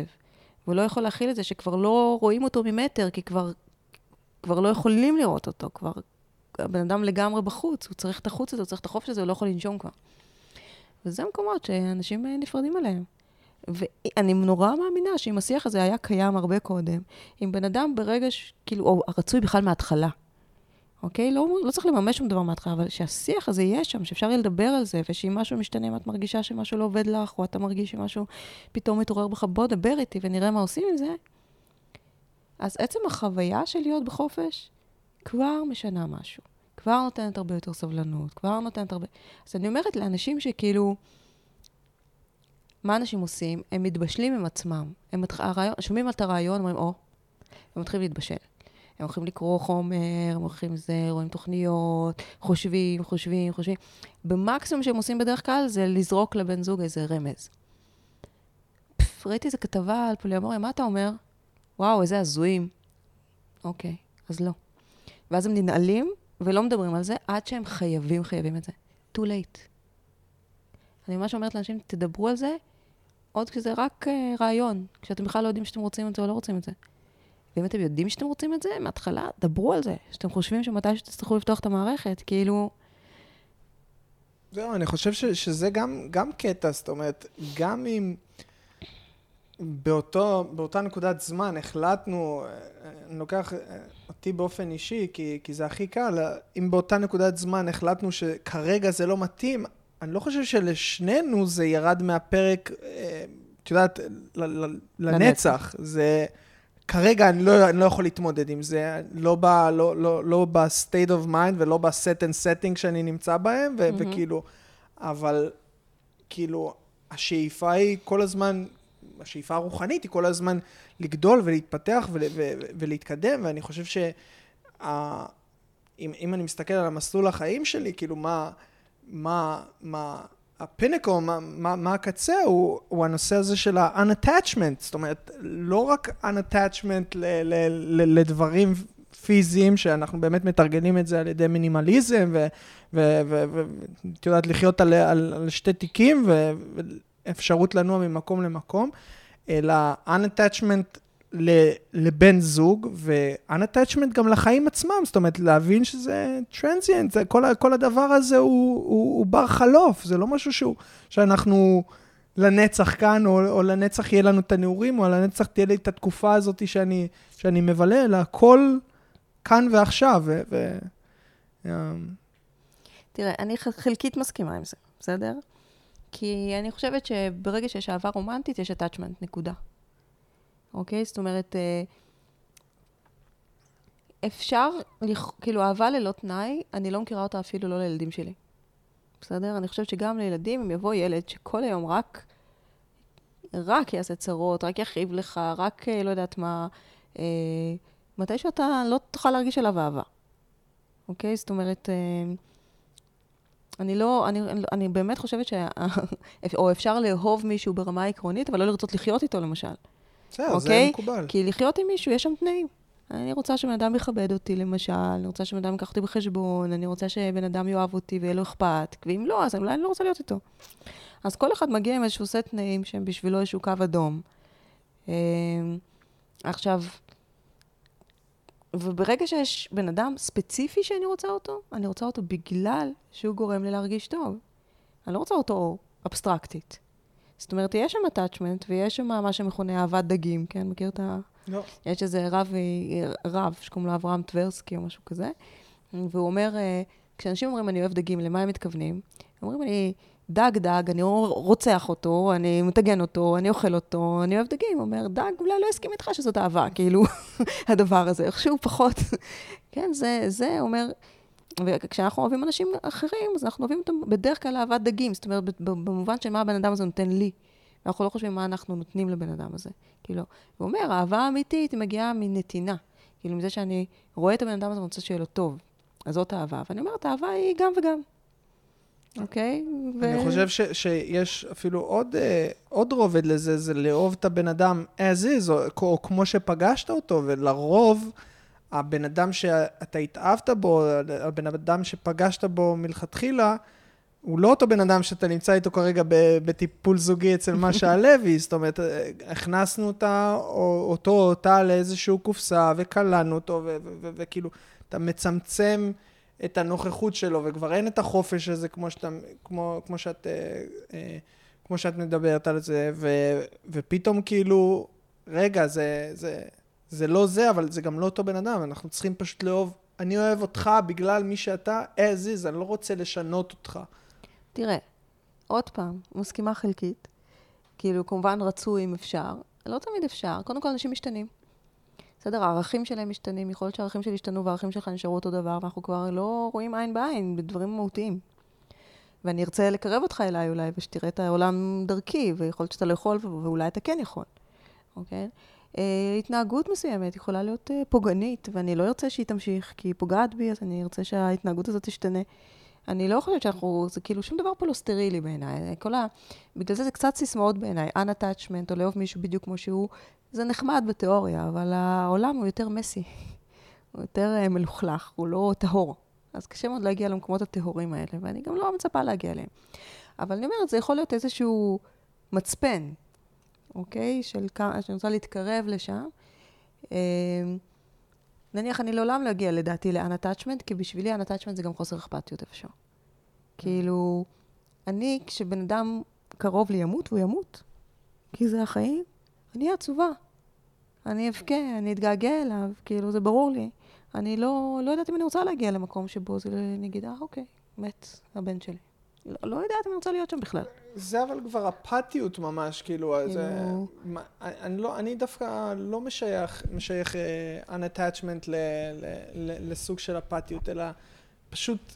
והוא לא יכול להכיל את זה שכבר לא רואים אותו ממטר, כי כבר, כבר לא יכולים לראות אותו, כבר הבן אדם לגמרי בחוץ, הוא צריך את החוץ הזה, הוא צריך את החופש הזה, הוא לא יכול לנשום כבר. וזה מקומות שאנשים נפרדים עליהם. ואני נורא מאמינה שאם השיח הזה היה קיים הרבה קודם, אם בן אדם ברגע, ש... כאילו, או רצוי בכלל מההתחלה, אוקיי? לא, לא צריך לממש שום דבר מההתחלה, אבל שהשיח הזה יהיה שם, שאפשר יהיה לדבר על זה, ושאם משהו משתנה, אם את מרגישה שמשהו לא עובד לך, או אתה מרגיש שמשהו פתאום מתעורר בך, בוא דבר איתי ונראה מה עושים עם זה. אז עצם החוויה של להיות בחופש כבר משנה משהו. כבר נותנת הרבה יותר סבלנות, כבר נותנת הרבה... אז אני אומרת לאנשים שכאילו, מה אנשים עושים? הם מתבשלים עם עצמם. הם מתח... הרעיון, שומעים את הרעיון, אומרים, או, הם מתחילים להתבשל. הם הולכים לקרוא חומר, הם הולכים זה, רואים תוכניות, חושבים, חושבים, חושבים. במקסימום שהם עושים בדרך כלל זה לזרוק לבן זוג איזה רמז. פף, ראיתי איזה כתבה על פוליאמוריה, מה אתה אומר? וואו, איזה הזויים. אוקיי, אז לא. ואז הם ננעלים, ולא מדברים על זה עד שהם חייבים, חייבים את זה. too late. אני ממש אומרת לאנשים, תדברו על זה עוד כשזה רק uh, רעיון, כשאתם בכלל לא יודעים שאתם רוצים את זה או לא רוצים את זה. ואם אתם יודעים שאתם רוצים את זה, מההתחלה, דברו על זה. שאתם חושבים שמתי שתצטרכו לפתוח את המערכת, כאילו... זהו, אני חושב ש, שזה גם, גם קטע, זאת אומרת, גם אם באותו, באותה נקודת זמן החלטנו, אני לוקח אותי באופן אישי, כי, כי זה הכי קל, אם באותה נקודת זמן החלטנו שכרגע זה לא מתאים, אני לא חושב שלשנינו זה ירד מהפרק, אה, את יודעת, לנצח. זה כרגע אני לא, אני לא יכול להתמודד עם זה, לא, ב, לא, לא, לא ב-state of mind ולא ב-set and setting שאני נמצא בהם, ו- mm-hmm. וכאילו, אבל כאילו, השאיפה היא כל הזמן, השאיפה הרוחנית היא כל הזמן לגדול ולהתפתח ול, ו- ולהתקדם, ואני חושב ש... אם, אם אני מסתכל על המסלול החיים שלי, כאילו מה, מה, מה, הפינקו, מה, מה, מה הקצה, הוא, הוא הנושא הזה של ה-unattachment, זאת אומרת, לא רק unattachment ל, ל, ל, לדברים פיזיים, שאנחנו באמת מתרגלים את זה על ידי מינימליזם, ואת יודעת, לחיות על, על, על שתי תיקים, ואפשרות לנוע ממקום למקום, אלא unattachment לבן זוג, ו-unattachment גם לחיים עצמם, זאת אומרת, להבין שזה טרנזיאנט, כל, כל הדבר הזה הוא, הוא, הוא בר חלוף, זה לא משהו שהוא, שאנחנו לנצח כאן, או, או לנצח יהיה לנו את הנעורים, או לנצח תהיה לי את התקופה הזאת שאני, שאני מבלה, אלא הכל כאן ועכשיו. ו, ו, um... תראה, אני חלקית מסכימה עם זה, בסדר? כי אני חושבת שברגע שיש אהבה רומנטית, יש attachment, נקודה. אוקיי? זאת אומרת, אה, אפשר, כאילו, אהבה ללא תנאי, אני לא מכירה אותה אפילו לא לילדים שלי. בסדר? אני חושבת שגם לילדים, אם יבוא ילד שכל היום רק, רק יעשה צרות, רק יכאיב לך, רק אה, לא יודעת מה, אה, מתישהו אתה לא תוכל להרגיש עליו אהבה. אוקיי? זאת אומרת, אה, אני לא, אני, אני באמת חושבת ש... או אפשר לאהוב מישהו ברמה עקרונית, אבל לא לרצות לחיות איתו, למשל. בסדר, okay? זה אוקיי? מקובל. כי לחיות עם מישהו, יש שם תנאים. אני רוצה שבן אדם יכבד אותי, למשל, אני רוצה שבן אדם ייקח אותי בחשבון, אני רוצה שבן אדם יאהב אותי ויהיה לו אכפת, ואם לא, אז אולי אני לא רוצה להיות איתו. אז כל אחד מגיע עם איזשהו סט תנאים שהם בשבילו איזשהו קו אדום. אמ, עכשיו, וברגע שיש בן אדם ספציפי שאני רוצה אותו, אני רוצה אותו בגלל שהוא גורם לי להרגיש טוב. אני לא רוצה אותו אבסטרקטית. זאת אומרת, יש שם attachment ויש שם מה שמכונה אהבת דגים, כן? מכיר את ה... לא. יש איזה רב, רב שקוראים לו אברהם טברסקי או משהו כזה, והוא אומר, אה, כשאנשים אומרים אני אוהב דגים, למה הם מתכוונים? אומרים, אני דג דג, אני רוצח אותו, אני מטגן אותו, אני אוכל אותו, אני אוהב דגים. אומר, דג אולי לא יסכים איתך שזאת אהבה, כאילו, הדבר הזה, איכשהו פחות. כן, זה, זה אומר, וכשאנחנו אוהבים אנשים אחרים, אז אנחנו אוהבים אותם בדרך כלל אהבת דגים, זאת אומרת, במובן של מה הבן אדם הזה נותן לי. ואנחנו לא חושבים מה אנחנו נותנים לבן אדם הזה. כאילו, הוא אומר, האהבה האמיתית היא מגיעה מנתינה. כאילו, מזה שאני רואה את הבן אדם הזה ואני רוצה שיהיה לו טוב. אז זאת אהבה. ואני אומרת, אהבה היא גם וגם. אוקיי? ו... אני חושב ש, שיש אפילו עוד, uh, עוד רובד לזה, זה לאהוב את הבן אדם as is, או, או כמו שפגשת אותו, ולרוב... הבן אדם שאתה התאהבת בו, הבן אדם שפגשת בו מלכתחילה, הוא לא אותו בן אדם שאתה נמצא איתו כרגע בטיפול זוגי אצל משה הלוי, זאת אומרת, הכנסנו אותה, או אותו או אותה לאיזושהי קופסה, וקלענו אותו, וכאילו, אתה מצמצם את הנוכחות שלו, וכבר אין את החופש הזה כמו, שאתה, כמו, כמו, שאת, אה, אה, כמו שאת מדברת על זה, ו, ופתאום כאילו, רגע, זה, זה, זה לא זה, אבל זה גם לא אותו בן אדם, אנחנו צריכים פשוט לאהוב, אני אוהב אותך בגלל מי שאתה as is, אני לא רוצה לשנות אותך. תראה, עוד פעם, מסכימה חלקית, כאילו, כמובן רצוי אם אפשר, לא תמיד אפשר, קודם כל אנשים משתנים. בסדר, הערכים שלהם משתנים, יכול להיות שהערכים שלי השתנו והערכים שלך נשארו אותו דבר, ואנחנו כבר לא רואים עין בעין בדברים מהותיים. ואני ארצה לקרב אותך אליי אולי, ושתראה את העולם דרכי, ויכול להיות שאתה לא יכול, ואולי אתה כן יכול, אוקיי? אה, התנהגות מסוימת יכולה להיות אה, פוגענית, ואני לא ארצה שהיא תמשיך, כי היא פוגעת בי, אז אני ארצה שההתנהגות הזאת תשתנה. אני לא חושבת שאנחנו, זה כאילו שום דבר פה לא סטרילי בעיניי. כל ה... בגלל זה זה קצת סיסמאות בעיניי. unattachment, או לאהוב מישהו בדיוק כמו שהוא, זה נחמד בתיאוריה, אבל העולם הוא יותר מסי. הוא יותר מלוכלך, הוא לא טהור. אז קשה מאוד להגיע למקומות הטהורים האלה, ואני גם לא מצפה להגיע אליהם. אבל אני אומרת, זה יכול להיות איזשהו מצפן, אוקיי? של כמה, שאני רוצה להתקרב לשם. אה, נניח, אני לעולם לא אגיע לדעתי ל-unattachment, כי בשבילי unattachment זה גם חוסר אכפתיות איפשהו. כאילו, אני, כשבן אדם קרוב לי ימות, והוא ימות, כי זה החיים, אני עצובה. אני אבכה, אני אתגעגע אליו, כאילו, זה ברור לי. אני לא, לא יודעת אם אני רוצה להגיע למקום שבו זה, אני אגיד, אה, אוקיי, מת הבן שלי. לא, לא יודעת אם אני רוצה להיות שם בכלל. זה אבל כבר אפתיות ממש, כאילו, כאילו- זה... מה- אני, לא, אני דווקא לא משייך, משייך uh, unattachment ל, ל, ל, לסוג של אפתיות, אלא פשוט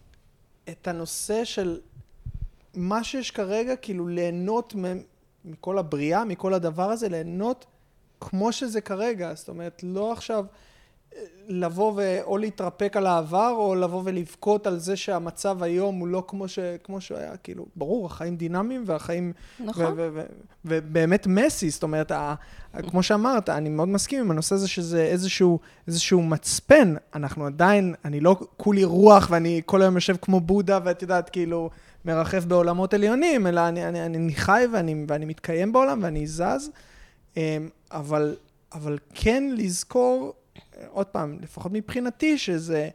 את הנושא של מה שיש כרגע, כאילו ליהנות מ- מכל הבריאה, מכל הדבר הזה, ליהנות כמו שזה כרגע. זאת אומרת, לא עכשיו אה, לבוא ואו להתרפק על העבר, או לבוא ולבכות על זה שהמצב היום הוא לא כמו, ש, כמו שהוא היה. כאילו, ברור, החיים דינמיים והחיים... נכון. ובאמת מסי, זאת אומרת, ה- כמו שאמרת, אני מאוד מסכים עם הנושא הזה שזה איזשהו, איזשהו מצפן. אנחנו עדיין, אני לא כולי רוח ואני כל היום יושב כמו בודה, ואת יודעת, כאילו, מרחף בעולמות עליונים, אלא אני, אני, אני, אני חי ואני, ואני מתקיים בעולם ואני זז. אמ, אבל, אבל כן לזכור, עוד פעם, לפחות מבחינתי, שזה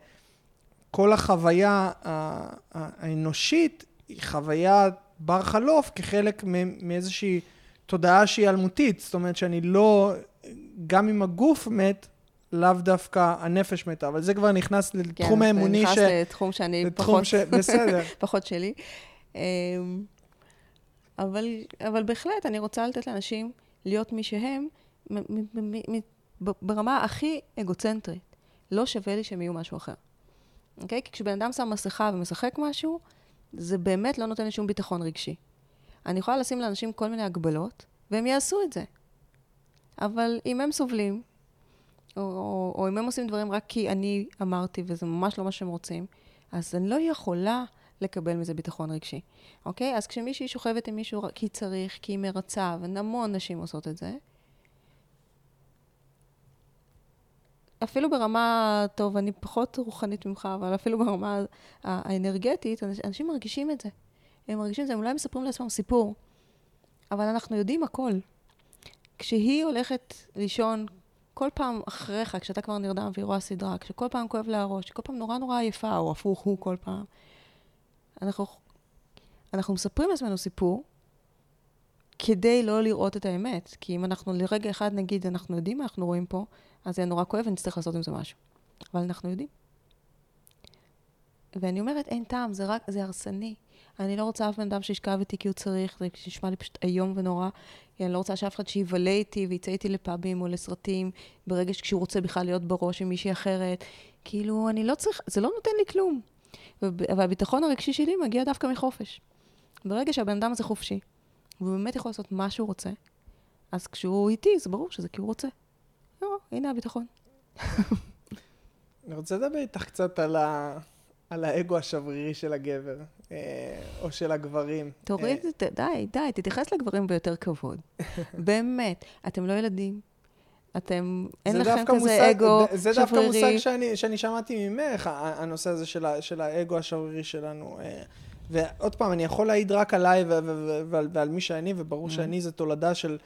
כל החוויה האנושית היא חוויה בר חלוף כחלק מאיזושהי תודעה שהיא אלמותית. זאת אומרת שאני לא, גם אם הגוף מת, לאו דווקא הנפש מתה, אבל זה כבר נכנס לתחום האמוני כן, ש... זה נכנס לתחום שאני לתחום פחות... ש... בסדר. פחות שלי. אמ, אבל, אבל בהחלט, אני רוצה לתת לאנשים להיות מי שהם ברמה הכי אגוצנטרית. לא שווה לי שהם יהיו משהו אחר. אוקיי? כי כשבן אדם שם מסכה ומשחק משהו, זה באמת לא נותן לי שום ביטחון רגשי. אני יכולה לשים לאנשים כל מיני הגבלות, והם יעשו את זה. אבל אם הם סובלים, או, או, או אם הם עושים דברים רק כי אני אמרתי, וזה ממש לא מה שהם רוצים, אז אני לא יכולה לקבל מזה ביטחון רגשי, אוקיי? אז כשמישהי שוכבת עם מישהו כי צריך, כי היא מרצה, והמון נשים עושות את זה, אפילו ברמה, טוב, אני פחות רוחנית ממך, אבל אפילו ברמה האנרגטית, אנש- אנשים מרגישים את זה. הם מרגישים את זה, הם אולי מספרים לעצמם סיפור, אבל אנחנו יודעים הכל. כשהיא הולכת לישון כל פעם אחריך, כשאתה כבר נרדם והיא רואה סדרה, כשכל פעם כואב לה הראש, כל פעם נורא נורא עייפה, או הפוך הוא כל פעם, אנחנו, אנחנו מספרים לעצמנו סיפור כדי לא לראות את האמת. כי אם אנחנו לרגע אחד נגיד, אנחנו יודעים מה אנחנו רואים פה, אז זה נורא כואב ונצטרך לעשות עם זה משהו. אבל אנחנו יודעים. ואני אומרת, אין טעם, זה רק, זה הרסני. אני לא רוצה אף בן אדם שישכב איתי כי הוא צריך, זה נשמע לי פשוט איום ונורא. אני לא רוצה שאף אחד שיבלה איתי ויצא איתי לפאבים או לסרטים, ברגע שהוא רוצה בכלל להיות בראש עם מישהי אחרת. כאילו, אני לא צריך, זה לא נותן לי כלום. והביטחון הרגשי שלי מגיע דווקא מחופש. ברגע שהבן אדם הזה חופשי, והוא באמת יכול לעשות מה שהוא רוצה, אז כשהוא איתי, זה ברור שזה כי הוא רוצה. לא, הנה הביטחון. אני רוצה לדבר איתך קצת על, ה... על האגו השברירי של הגבר, אה, או של הגברים. תוריד אה, זה, די, די, תתייחס לגברים ביותר כבוד. באמת, אתם לא ילדים. אתם, אין זה לכם דווקא כזה מושג- אגו זה דווקא שברירי. מושג שאני, שאני שמעתי ממך, הנושא הזה של, ה, של האגו השברירי שלנו. אה, ועוד פעם, אני יכול להעיד רק עליי ו- ו- ו- ועל, ועל מי שאני, וברור Mm. שאני זה תולדה של,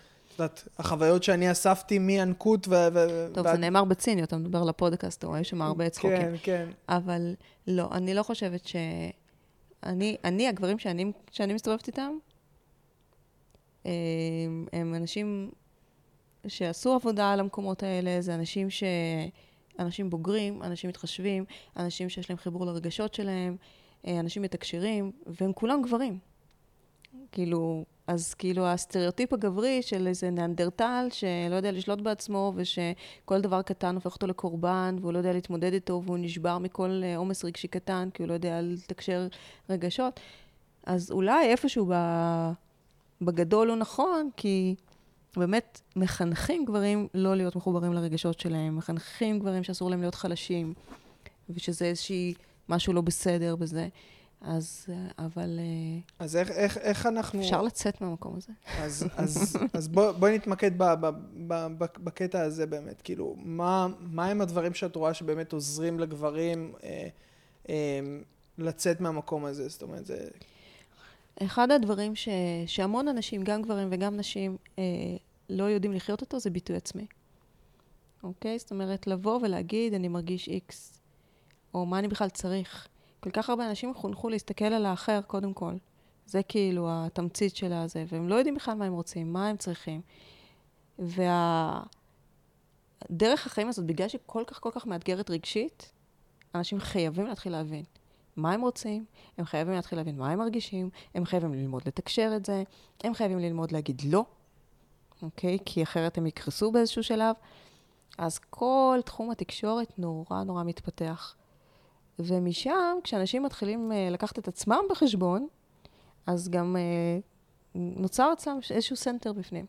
יודעת, החוויות שאני אספתי מינקות ו... ו- טוב, ועד- זה נאמר בציניות, אתה מדבר לפודקאסט, אתה רואה שם הרבה צחוקים. כן, כן. אבל לא, אני לא חושבת ש... אני, אני הגברים שאני, שאני מסתובבת איתם, הם, הם אנשים שעשו עבודה על המקומות האלה, זה אנשים ש... אנשים בוגרים, אנשים מתחשבים, אנשים שיש להם חיבור לרגשות שלהם, אה, אנשים מתקשרים, והם כולם גברים. כאילו, אז כאילו הסטריאוטיפ הגברי של איזה ניאנדרטל שלא יודע לשלוט בעצמו, ושכל דבר קטן הופך אותו לקורבן, והוא לא יודע להתמודד איתו, והוא נשבר מכל אה, עומס רגשי קטן, כי הוא לא יודע לתקשר רגשות. אז אולי איפשהו. בגדול הוא נכון, כי באמת מחנכים גברים לא להיות מחוברים לרגשות שלהם, מחנכים גברים שאסור להם להיות חלשים, ושזה איזושהי משהו לא בסדר בזה. אז, אה, אבל אה, אז איך, איך, איך אנחנו... אפשר לצאת מהמקום הזה. אז, אז, אז בוא, בואי נתמקד ב, ב, ב, ב, בקטע הזה באמת. כאילו, מה, מה הם הדברים שאת רואה שבאמת עוזרים לגברים אה, אה, לצאת מהמקום הזה? זאת אומרת, זה... אחד הדברים ש, שהמון אנשים, גם גברים וגם נשים, אה, לא יודעים לחיות אותו, זה ביטוי עצמי. אוקיי? זאת אומרת, לבוא ולהגיד, אני מרגיש איקס, או מה אני בכלל צריך. כל כך הרבה אנשים חונכו להסתכל על האחר, קודם כל. זה כאילו התמצית של הזה, והם לא יודעים בכלל מה הם רוצים, מה הם צריכים. והדרך החיים הזאת, בגלל שכל כך כל כך מאתגרת רגשית, אנשים חייבים להתחיל להבין מה הם רוצים, הם חייבים להתחיל להבין מה הם מרגישים, הם חייבים ללמוד לתקשר את זה, הם חייבים ללמוד להגיד לא, אוקיי? כי אחרת הם יקרסו באיזשהו שלב. אז כל תחום התקשורת נורא נורא מתפתח. ומשם, כשאנשים מתחילים uh, לקחת את עצמם בחשבון, אז גם uh, נוצר אצלם איזשהו center בפנים.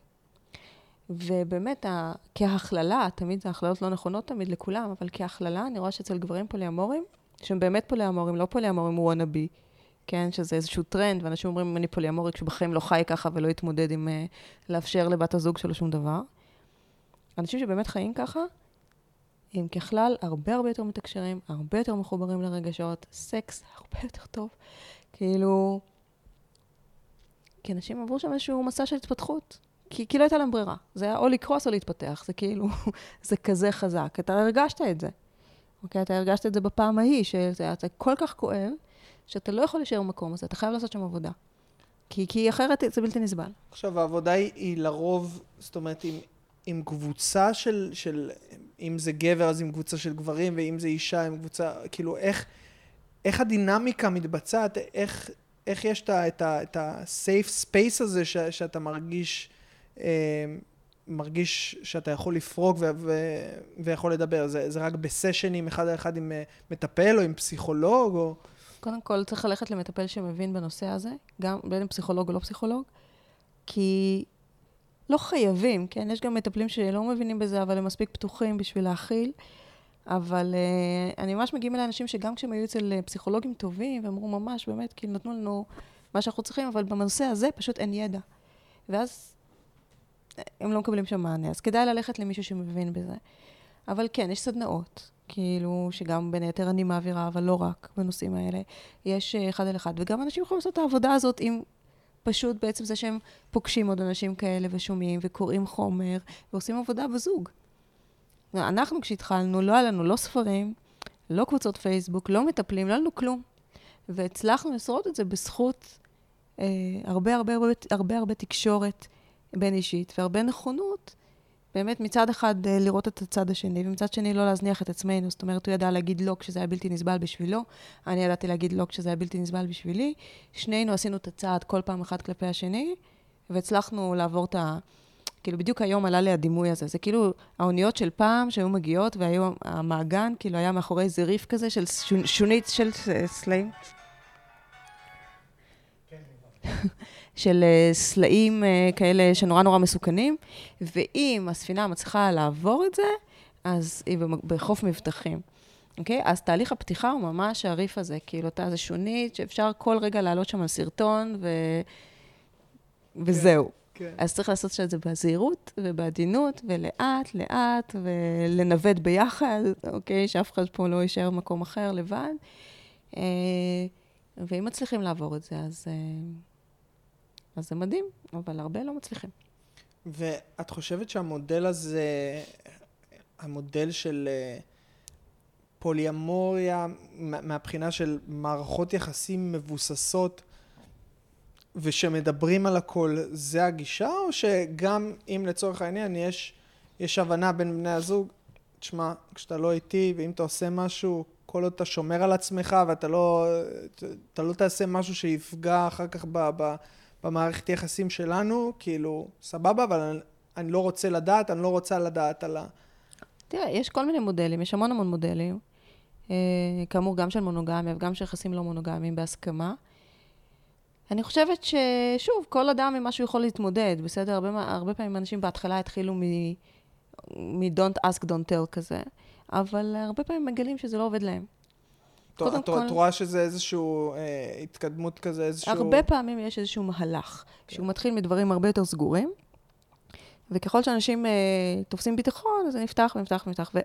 ובאמת, ה... כהכללה, תמיד זה הכללות לא נכונות תמיד לכולם, אבל כהכללה, אני רואה שאצל גברים פוליאמורים, שהם באמת פוליאמורים, לא פוליאמורים wannabe, כן, שזה איזשהו טרנד, ואנשים אומרים, אני פוליאמורי כשהוא בחיים לא חי ככה ולא יתמודד עם uh, לאפשר לבת הזוג שלו שום דבר. אנשים שבאמת חיים ככה, הם ככלל הרבה הרבה יותר מתקשרים, הרבה יותר מחוברים לרגשות, סקס הרבה יותר טוב. כאילו, כי אנשים עברו שם איזשהו מסע של התפתחות. כי, כי לא הייתה להם ברירה. זה היה או לקרוס או להתפתח, זה כאילו, זה כזה חזק. אתה הרגשת את זה. אוקיי? אתה הרגשת את זה בפעם ההיא, שזה היה כל כך כואב, שאתה לא יכול להישאר במקום הזה, אתה חייב לעשות שם עבודה. כי, כי אחרת זה בלתי נסבל. עכשיו, העבודה היא, היא לרוב, זאת אומרת, עם, עם קבוצה של, של, אם זה גבר אז עם קבוצה של גברים, ואם זה אישה עם קבוצה, כאילו, איך, איך הדינמיקה מתבצעת, איך, איך יש את ה-safe space הזה ש, שאתה מרגיש, אה, מרגיש שאתה יכול לפרוק ו- ו- ויכול לדבר? זה, זה רק בסשנים אחד על אחד עם אה, מטפל או עם פסיכולוג? או... קודם כל, צריך ללכת למטפל שמבין בנושא הזה, גם בין אם פסיכולוג או לא פסיכולוג, כי לא חייבים, כן? יש גם מטפלים שלא מבינים בזה, אבל הם מספיק פתוחים בשביל להכיל. אבל uh, אני ממש מגיעים אל אנשים שגם כשהם היו אצל uh, פסיכולוגים טובים, ואמרו ממש, באמת, כאילו נתנו לנו מה שאנחנו צריכים, אבל בנושא הזה פשוט אין ידע. ואז אה, הם לא מקבלים שם מענה. אז כדאי ללכת למישהו שמבין בזה. אבל כן, יש סדנאות, כאילו, שגם בין היתר אני מעבירה, אבל לא רק בנושאים האלה. יש uh, אחד על אחד, וגם אנשים יכולים לעשות את העבודה הזאת עם פשוט בעצם זה שהם פוגשים עוד אנשים כאלה ושומעים וקוראים חומר ועושים עבודה בזוג. אנחנו כשהתחלנו, לא היה לנו לא ספרים, לא קבוצות פייסבוק, לא מטפלים, לא היה לנו כלום. והצלחנו לשרוד את זה בזכות אה, הרבה, הרבה, הרבה, הרבה הרבה תקשורת בין אישית והרבה נכונות באמת מצד אחד אה, לראות את הצד השני, ומצד שני לא להזניח את עצמנו. זאת אומרת, הוא ידע להגיד לא כשזה היה בלתי נסבל בשבילו, אני ידעתי להגיד לא כשזה היה בלתי נסבל בשבילי. שנינו עשינו את הצעד כל פעם אחד כלפי השני, והצלחנו לעבור את ה... כאילו, בדיוק היום עלה לי הדימוי הזה. זה כאילו האוניות של פעם שהיו מגיעות, והיו המעגן, כאילו, היה מאחורי איזה ריף כזה של שונית של סלעים. של אה, סלעים אה, כאלה שנורא נורא מסוכנים, ואם הספינה מצליחה לעבור את זה, אז היא בחוף מבטחים. אוקיי? אז תהליך הפתיחה הוא ממש הריף הזה, כאילו, אתה זה שונית שאפשר כל רגע לעלות שם על סרטון, ו... וזהו. כן, כן. אז צריך לעשות את זה בזהירות ובעדינות, ולאט, לאט, ולנווט ביחד, אוקיי? שאף אחד פה לא יישאר במקום אחר לבד. אה, ואם מצליחים לעבור את זה, אז... אז זה מדהים, אבל הרבה לא מצליחים. ואת חושבת שהמודל הזה, המודל של אה, פוליאמוריה, מהבחינה של מערכות יחסים מבוססות ושמדברים על הכל, זה הגישה? או שגם אם לצורך העניין יש, יש הבנה בין בני הזוג, תשמע, כשאתה לא איתי ואם אתה עושה משהו, כל עוד אתה שומר על עצמך ואתה לא, אתה לא תעשה משהו שיפגע אחר כך ב... ב במערכת יחסים שלנו, כאילו, סבבה, אבל אני, אני לא רוצה לדעת, אני לא רוצה לדעת על ה... תראה, יש כל מיני מודלים, יש המון המון מודלים. אה, כאמור, גם של מונוגמיה וגם של יחסים לא מונוגמיים בהסכמה. אני חושבת ששוב, כל אדם עם משהו יכול להתמודד, בסדר? הרבה, הרבה פעמים אנשים בהתחלה התחילו מ-don't ask, don't tell כזה, אבל הרבה פעמים מגלים שזה לא עובד להם. את כל... רואה שזה איזשהו אה, התקדמות כזה, איזשהו... הרבה פעמים יש איזשהו מהלך, כן. שהוא מתחיל מדברים הרבה יותר סגורים, וככל שאנשים אה, תופסים ביטחון, אז זה נפתח ונפתח ונפתח. ו...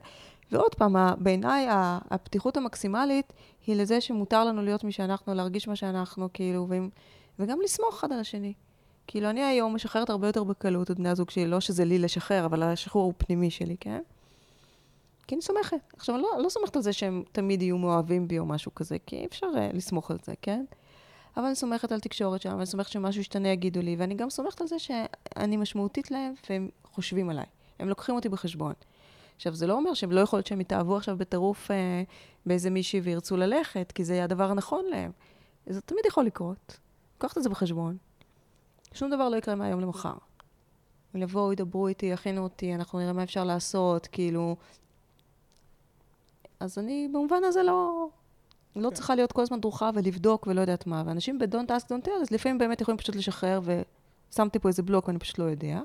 ועוד פעם, בעיניי הפתיחות המקסימלית היא לזה שמותר לנו להיות מי שאנחנו, להרגיש מה שאנחנו, כאילו, ו... וגם לסמוך אחד על השני. כאילו, אני היום משחררת הרבה יותר בקלות את בני הזוג שלי, לא שזה לי לשחרר, אבל השחרור הוא פנימי שלי, כן? כי אני סומכת. עכשיו, אני לא, לא סומכת על זה שהם תמיד יהיו מאוהבים בי או משהו כזה, כי אי אפשר uh, לסמוך על זה, כן? אבל אני סומכת על תקשורת שם, ואני סומכת שמשהו ישתנה יגידו לי, ואני גם סומכת על זה שאני משמעותית להם, והם חושבים עליי. הם לוקחים אותי בחשבון. עכשיו, זה לא אומר שהם לא יכול להיות שהם יתאהבו עכשיו בטירוף אה, באיזה מישהי וירצו ללכת, כי זה יהיה הדבר הנכון להם. זה תמיד יכול לקרות. קחת את זה בחשבון. שום דבר לא יקרה מהיום למחר. הם יבואו, ידברו איתי, יכינו אותי, אנחנו נראה מה אפשר לעשות, כאילו... אז אני במובן הזה לא, לא צריכה להיות כל הזמן דרוכה ולבדוק ולא יודעת מה. ואנשים ב-Don't ask, don't tell, אז לפעמים באמת יכולים פשוט לשחרר, ושמתי פה איזה בלוק ואני פשוט לא יודע.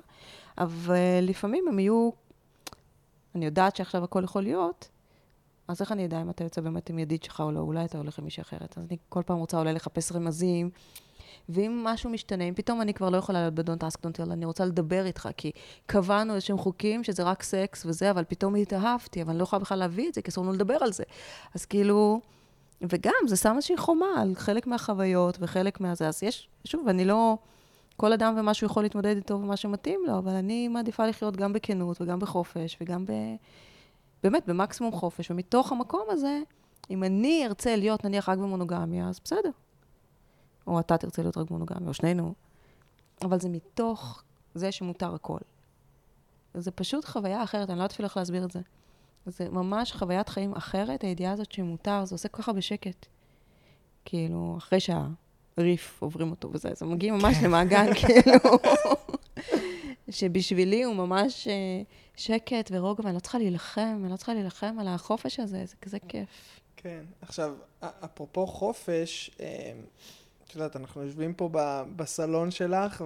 אבל לפעמים הם יהיו... אני יודעת שעכשיו הכל יכול להיות, אז איך אני אדע אם אתה יוצא באמת עם ידיד שלך או לא? אולי אתה הולך עם מישהי אחרת. אז אני כל פעם רוצה אולי לחפש רמזים. ואם משהו משתנה, אם פתאום אני כבר לא יכולה להיות בדונט אסק דונט אני רוצה לדבר איתך, כי קבענו איזשהם חוקים שזה רק סקס וזה, אבל פתאום התאהבתי, אבל אני לא יכולה בכלל להביא את זה, כי אסור לנו לדבר על זה. אז כאילו, וגם, זה שם איזושהי חומה על חלק מהחוויות וחלק מהזה. אז יש, שוב, אני לא... כל אדם ומה שהוא יכול להתמודד איתו ומה שמתאים לו, אבל אני מעדיפה לחיות גם בכנות וגם בחופש וגם ב... באמת, במקסימום חופש. ומתוך המקום הזה, אם אני ארצה להיות נניח רק במונוגמיה, אז בסדר. או אתה תרצה להיות רק במונוגמיה, או שנינו. אבל זה מתוך זה שמותר הכל. זה פשוט חוויה אחרת, אני לא יודעת אפילו איך להסביר את זה. זה ממש חוויית חיים אחרת, הידיעה הזאת שמותר, זה עושה ככה בשקט. כאילו, אחרי שהריף עוברים אותו וזה, זה מגיע ממש כן. למעגן, כאילו, שבשבילי הוא ממש אה, שקט ורוגע, ואני לא צריכה להילחם, אני לא צריכה להילחם על החופש הזה, זה כזה כיף. כן. עכשיו, אפרופו חופש, אה, את יודעת, אנחנו יושבים פה בסלון שלך,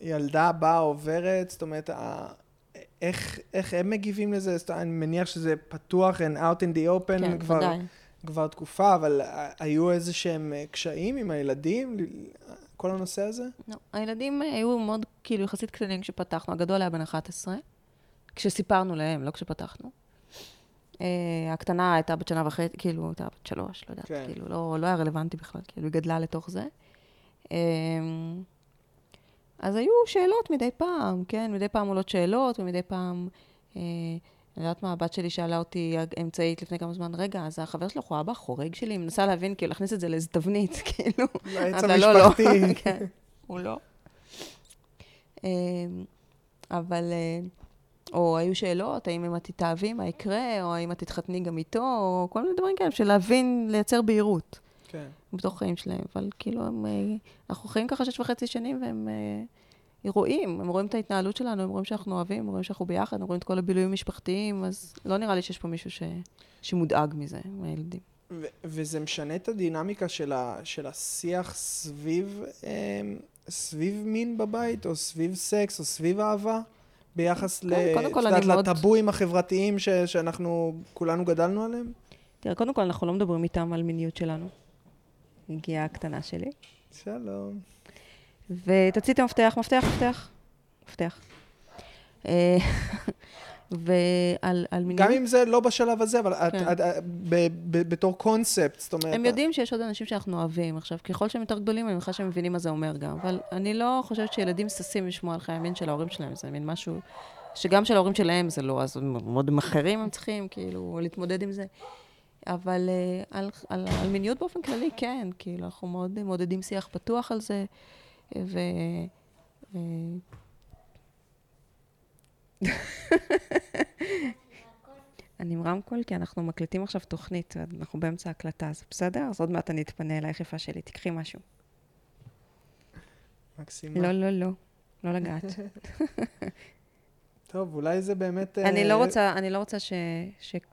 והילדה באה, עוברת, זאת אומרת, איך, איך הם מגיבים לזה? זאת אומרת, אני מניח שזה פתוח and out in the open כן, כבר, ודאי. כבר תקופה, אבל היו איזה שהם קשיים עם הילדים, כל הנושא הזה? לא, הילדים היו מאוד, כאילו, יחסית קטנים כשפתחנו. הגדול היה בן 11, כשסיפרנו להם, לא כשפתחנו. Uh, הקטנה הייתה בת שנה וחצי, כאילו, הייתה בת שלוש, לא יודעת, כן. כאילו, לא, לא היה רלוונטי בכלל, כאילו, היא גדלה לתוך זה. Uh, אז היו שאלות מדי פעם, כן? מדי פעם עולות שאלות, ומדי פעם, uh, אני יודעת מה, הבת שלי שאלה אותי אמצעית לפני כמה זמן, רגע, אז החבר שלך הוא אבא חורג שלי? היא מנסה להבין, כאילו, להכניס את זה לאיזה תבנית, כאילו. לעץ המשפחתי. לא, לא. כן, הוא לא. אבל... או היו שאלות, האם אם את תתאהבי, מה יקרה, או האם את תתחתני גם איתו, או כל מיני דברים כאלה, בשביל להבין, לייצר בהירות. כן. בתוך חיים שלהם. אבל כאילו, הם, אה, אנחנו חיים ככה שש וחצי שנים, והם אה, רואים, הם רואים את ההתנהלות שלנו, הם רואים שאנחנו אוהבים, הם רואים שאנחנו ביחד, הם רואים את כל הבילויים המשפחתיים, אז לא נראה לי שיש פה מישהו ש, שמודאג מזה, מהילדים. ו- וזה משנה את הדינמיקה של, ה- של השיח סביב, אה, סביב מין בבית, או סביב סקס, או סביב אהבה? ביחס כן, ל... קודם כל אני מאוד... לטבואים החברתיים ש... שאנחנו כולנו גדלנו עליהם? תראה, קודם כל אנחנו לא מדברים איתם על מיניות שלנו. הגיעה הקטנה שלי. שלום. ותוציא את המפתח, מפתח, מפתח, מפתח. אה, ועל על מיניות... גם אם זה לא בשלב הזה, אבל כן. את, את, את, ב, ב, בתור קונספט, זאת אומרת... הם יודעים שיש עוד אנשים שאנחנו אוהבים. עכשיו, ככל שהם יותר גדולים, אני מניחה שהם מבינים מה זה אומר גם. אבל אני לא חושבת שילדים ששים לשמוע על חיי המין של ההורים שלהם. זה מין משהו שגם של ההורים שלהם זה לא, אז מאוד אחרים הם צריכים, כאילו, להתמודד עם זה. אבל uh, על, על, על מיניות באופן כללי, כן. כאילו, אנחנו מאוד מעודדים שיח פתוח על זה. ו... Uh, אני עם רמקול, כי אנחנו מקליטים עכשיו תוכנית, אנחנו באמצע הקלטה, אז בסדר? אז עוד מעט אני אתפנה אלייך יפה שלי, תקחי משהו. מקסימה. לא, לא, לא. לא לגעת. טוב, אולי זה באמת... אני לא אה, רוצה, אני לא רוצה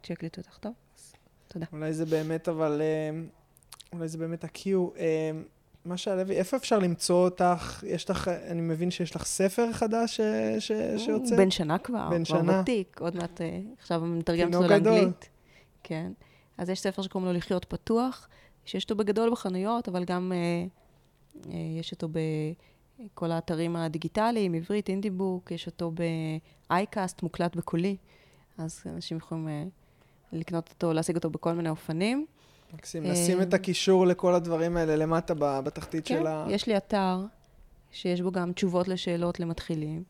שיקליטו אותך, טוב? תודה. אולי זה באמת, אבל... אה, אולי זה באמת ה-Q. מה שעלבי, איפה אפשר למצוא אותך? יש לך, אני מבין שיש לך ספר חדש ש, ש, שיוצא? בן שנה כבר, בן כבר שנה. ותיק, עוד מעט, אה, עכשיו מתרגמת אותו לאנגלית. כן. אז יש ספר שקוראים לו לחיות פתוח, שיש אותו בגדול בחנויות, אבל גם אה, אה, יש אותו בכל האתרים הדיגיטליים, עברית, אינדיבוק, יש אותו באייקאסט, מוקלט בקולי, אז אנשים יכולים אה, לקנות אותו, להשיג אותו בכל מיני אופנים. מקסים, נשים את הקישור לכל הדברים האלה למטה בתחתית כן, של ה... כן, יש לי אתר שיש בו גם תשובות לשאלות למתחילים.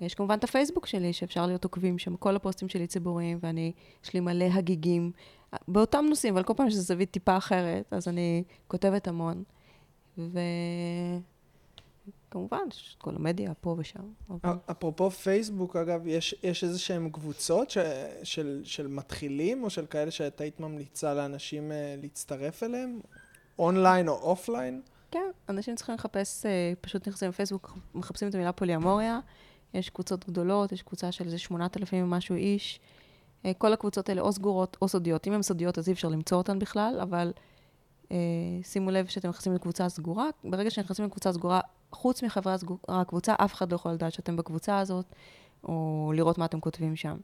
יש כמובן את הפייסבוק שלי, שאפשר להיות עוקבים שם, כל הפוסטים שלי ציבוריים, ואני, יש לי מלא הגיגים, באותם נושאים, אבל כל פעם שזו זווית טיפה אחרת, אז אני כותבת המון. ו... כמובן, יש את כל המדיה פה ושם. אבל... אפרופו פייסבוק, אגב, יש, יש איזה שהן קבוצות ש, של, של מתחילים, או של כאלה שאת היית ממליצה לאנשים אה, להצטרף אליהם? אונליין או offline? כן, אנשים צריכים לחפש, אה, פשוט נכנסים לפייסבוק, מחפשים את המילה פוליאמוריה. יש קבוצות גדולות, יש קבוצה של איזה 8,000 ומשהו איש. אה, כל הקבוצות האלה או סגורות או סודיות. אם הן סודיות, אז אי אפשר למצוא אותן בכלל, אבל אה, שימו לב שאתם נכנסים לקבוצה סגורה. ברגע שנכנסים לקבוצה סגורה, חוץ מחברי הקבוצה, אף אחד לא יכול לדעת שאתם בקבוצה הזאת, או לראות מה אתם כותבים שם.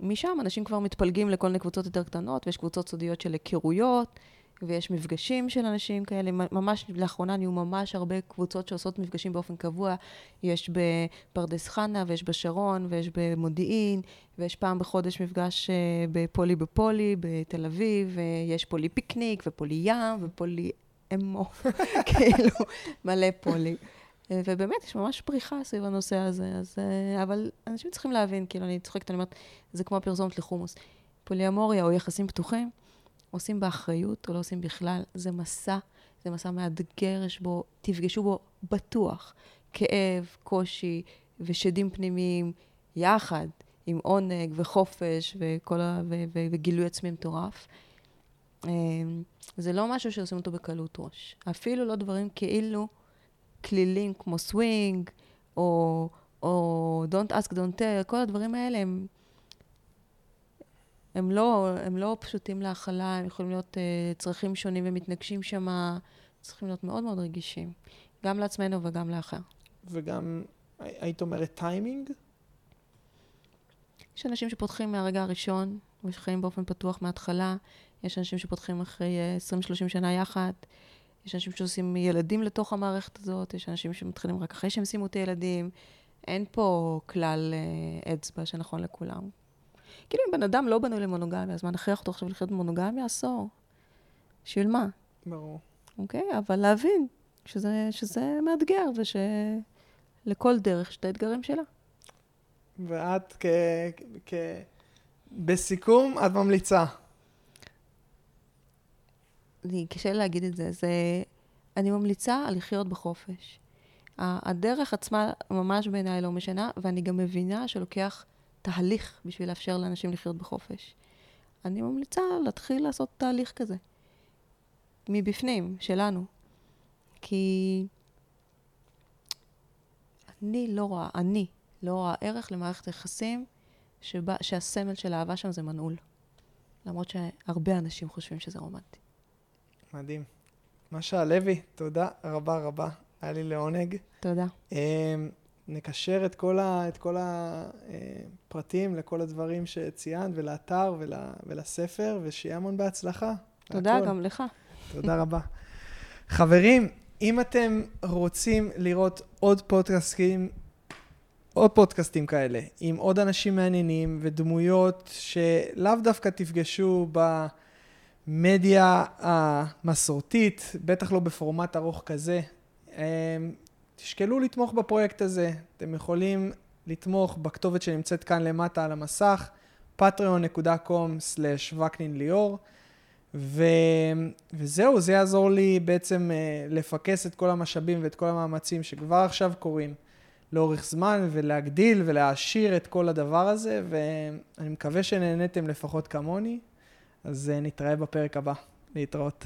ומשם אנשים כבר מתפלגים לכל מיני קבוצות יותר קטנות, ויש קבוצות סודיות של היכרויות, ויש מפגשים של אנשים כאלה. ממש, לאחרונה נהיו ממש הרבה קבוצות שעושות מפגשים באופן קבוע. יש בפרדס חנה, ויש בשרון, ויש במודיעין, ויש פעם בחודש מפגש אה, בפולי בפולי, בתל אביב, ויש פולי פיקניק, ופולי ים, ופולי אמו, כאילו, מלא פולי. ובאמת, יש ממש פריחה סביב הנושא הזה, אז... אה, אבל אנשים צריכים להבין, כאילו, אני צוחקת, אני אומרת, זה כמו הפרסומת לחומוס. פוליאמוריה או יחסים פתוחים, עושים באחריות או לא עושים בכלל, זה מסע, זה מסע מאתגר, יש בו, תפגשו בו בטוח, כאב, קושי ושדים פנימיים יחד, עם עונג וחופש וכל ה... ו... ו... וגילוי עצמי מטורף. אמ, זה לא משהו שעושים אותו בקלות ראש. אפילו לא דברים כאילו קלילים כמו סווינג, או, או Don't ask, don't tell, כל הדברים האלה הם, הם, לא, הם לא פשוטים להכלה, הם יכולים להיות uh, צרכים שונים ומתנגשים שם, צריכים להיות מאוד מאוד רגישים, גם לעצמנו וגם לאחר. וגם, היית אומרת טיימינג? יש אנשים שפותחים מהרגע הראשון, וחיים באופן פתוח מההתחלה. יש אנשים שפותחים אחרי 20-30 אה, שנה יחד. יש אנשים שעושים ילדים לתוך המערכת הזאת, יש אנשים שמתחילים רק אחרי שהם סיימו את הילדים. אין פה כלל אה, אצבע שנכון לכולם. כאילו אם בן אדם לא בנוי למונוגמיה, אז מה נכריח אותו עכשיו לחיות במונוגמיה? עשור. בשביל מה? ברור. אוקיי? אבל להבין שזה, שזה מאתגר, ושלכל דרך יש את האתגרים שלה. ואת כ... כ... בסיכום, את ממליצה. לי קשה להגיד את זה. זה... אני ממליצה לחיות בחופש. הדרך עצמה ממש בעיניי לא משנה, ואני גם מבינה שלוקח תהליך בשביל לאפשר לאנשים לחיות בחופש. אני ממליצה להתחיל לעשות תהליך כזה. מבפנים, שלנו. כי אני לא רואה, אני לא רואה ערך למערכת היחסים שבה, שהסמל של האהבה שם זה מנעול. למרות שהרבה אנשים חושבים שזה רומנטי. מדהים. משה לוי, תודה רבה רבה. היה לי לעונג. תודה. Um, נקשר את כל, ה, את כל הפרטים לכל הדברים שציינת, ולאתר ול, ולספר, ושיהיה המון בהצלחה. תודה הכל. גם לך. תודה רבה. חברים, אם אתם רוצים לראות עוד פודקאסטים, עוד פודקאסטים כאלה, עם עוד אנשים מעניינים ודמויות שלאו דווקא תפגשו במדיה המסורתית, בטח לא בפורמט ארוך כזה, תשקלו לתמוך בפרויקט הזה. אתם יכולים לתמוך בכתובת שנמצאת כאן למטה על המסך, patreon.com/וקנין-ליאור. ו... וזהו, זה יעזור לי בעצם uh, לפקס את כל המשאבים ואת כל המאמצים שכבר עכשיו קורים לאורך זמן, ולהגדיל ולהעשיר את כל הדבר הזה, ואני מקווה שנהניתם לפחות כמוני, אז uh, נתראה בפרק הבא. להתראות.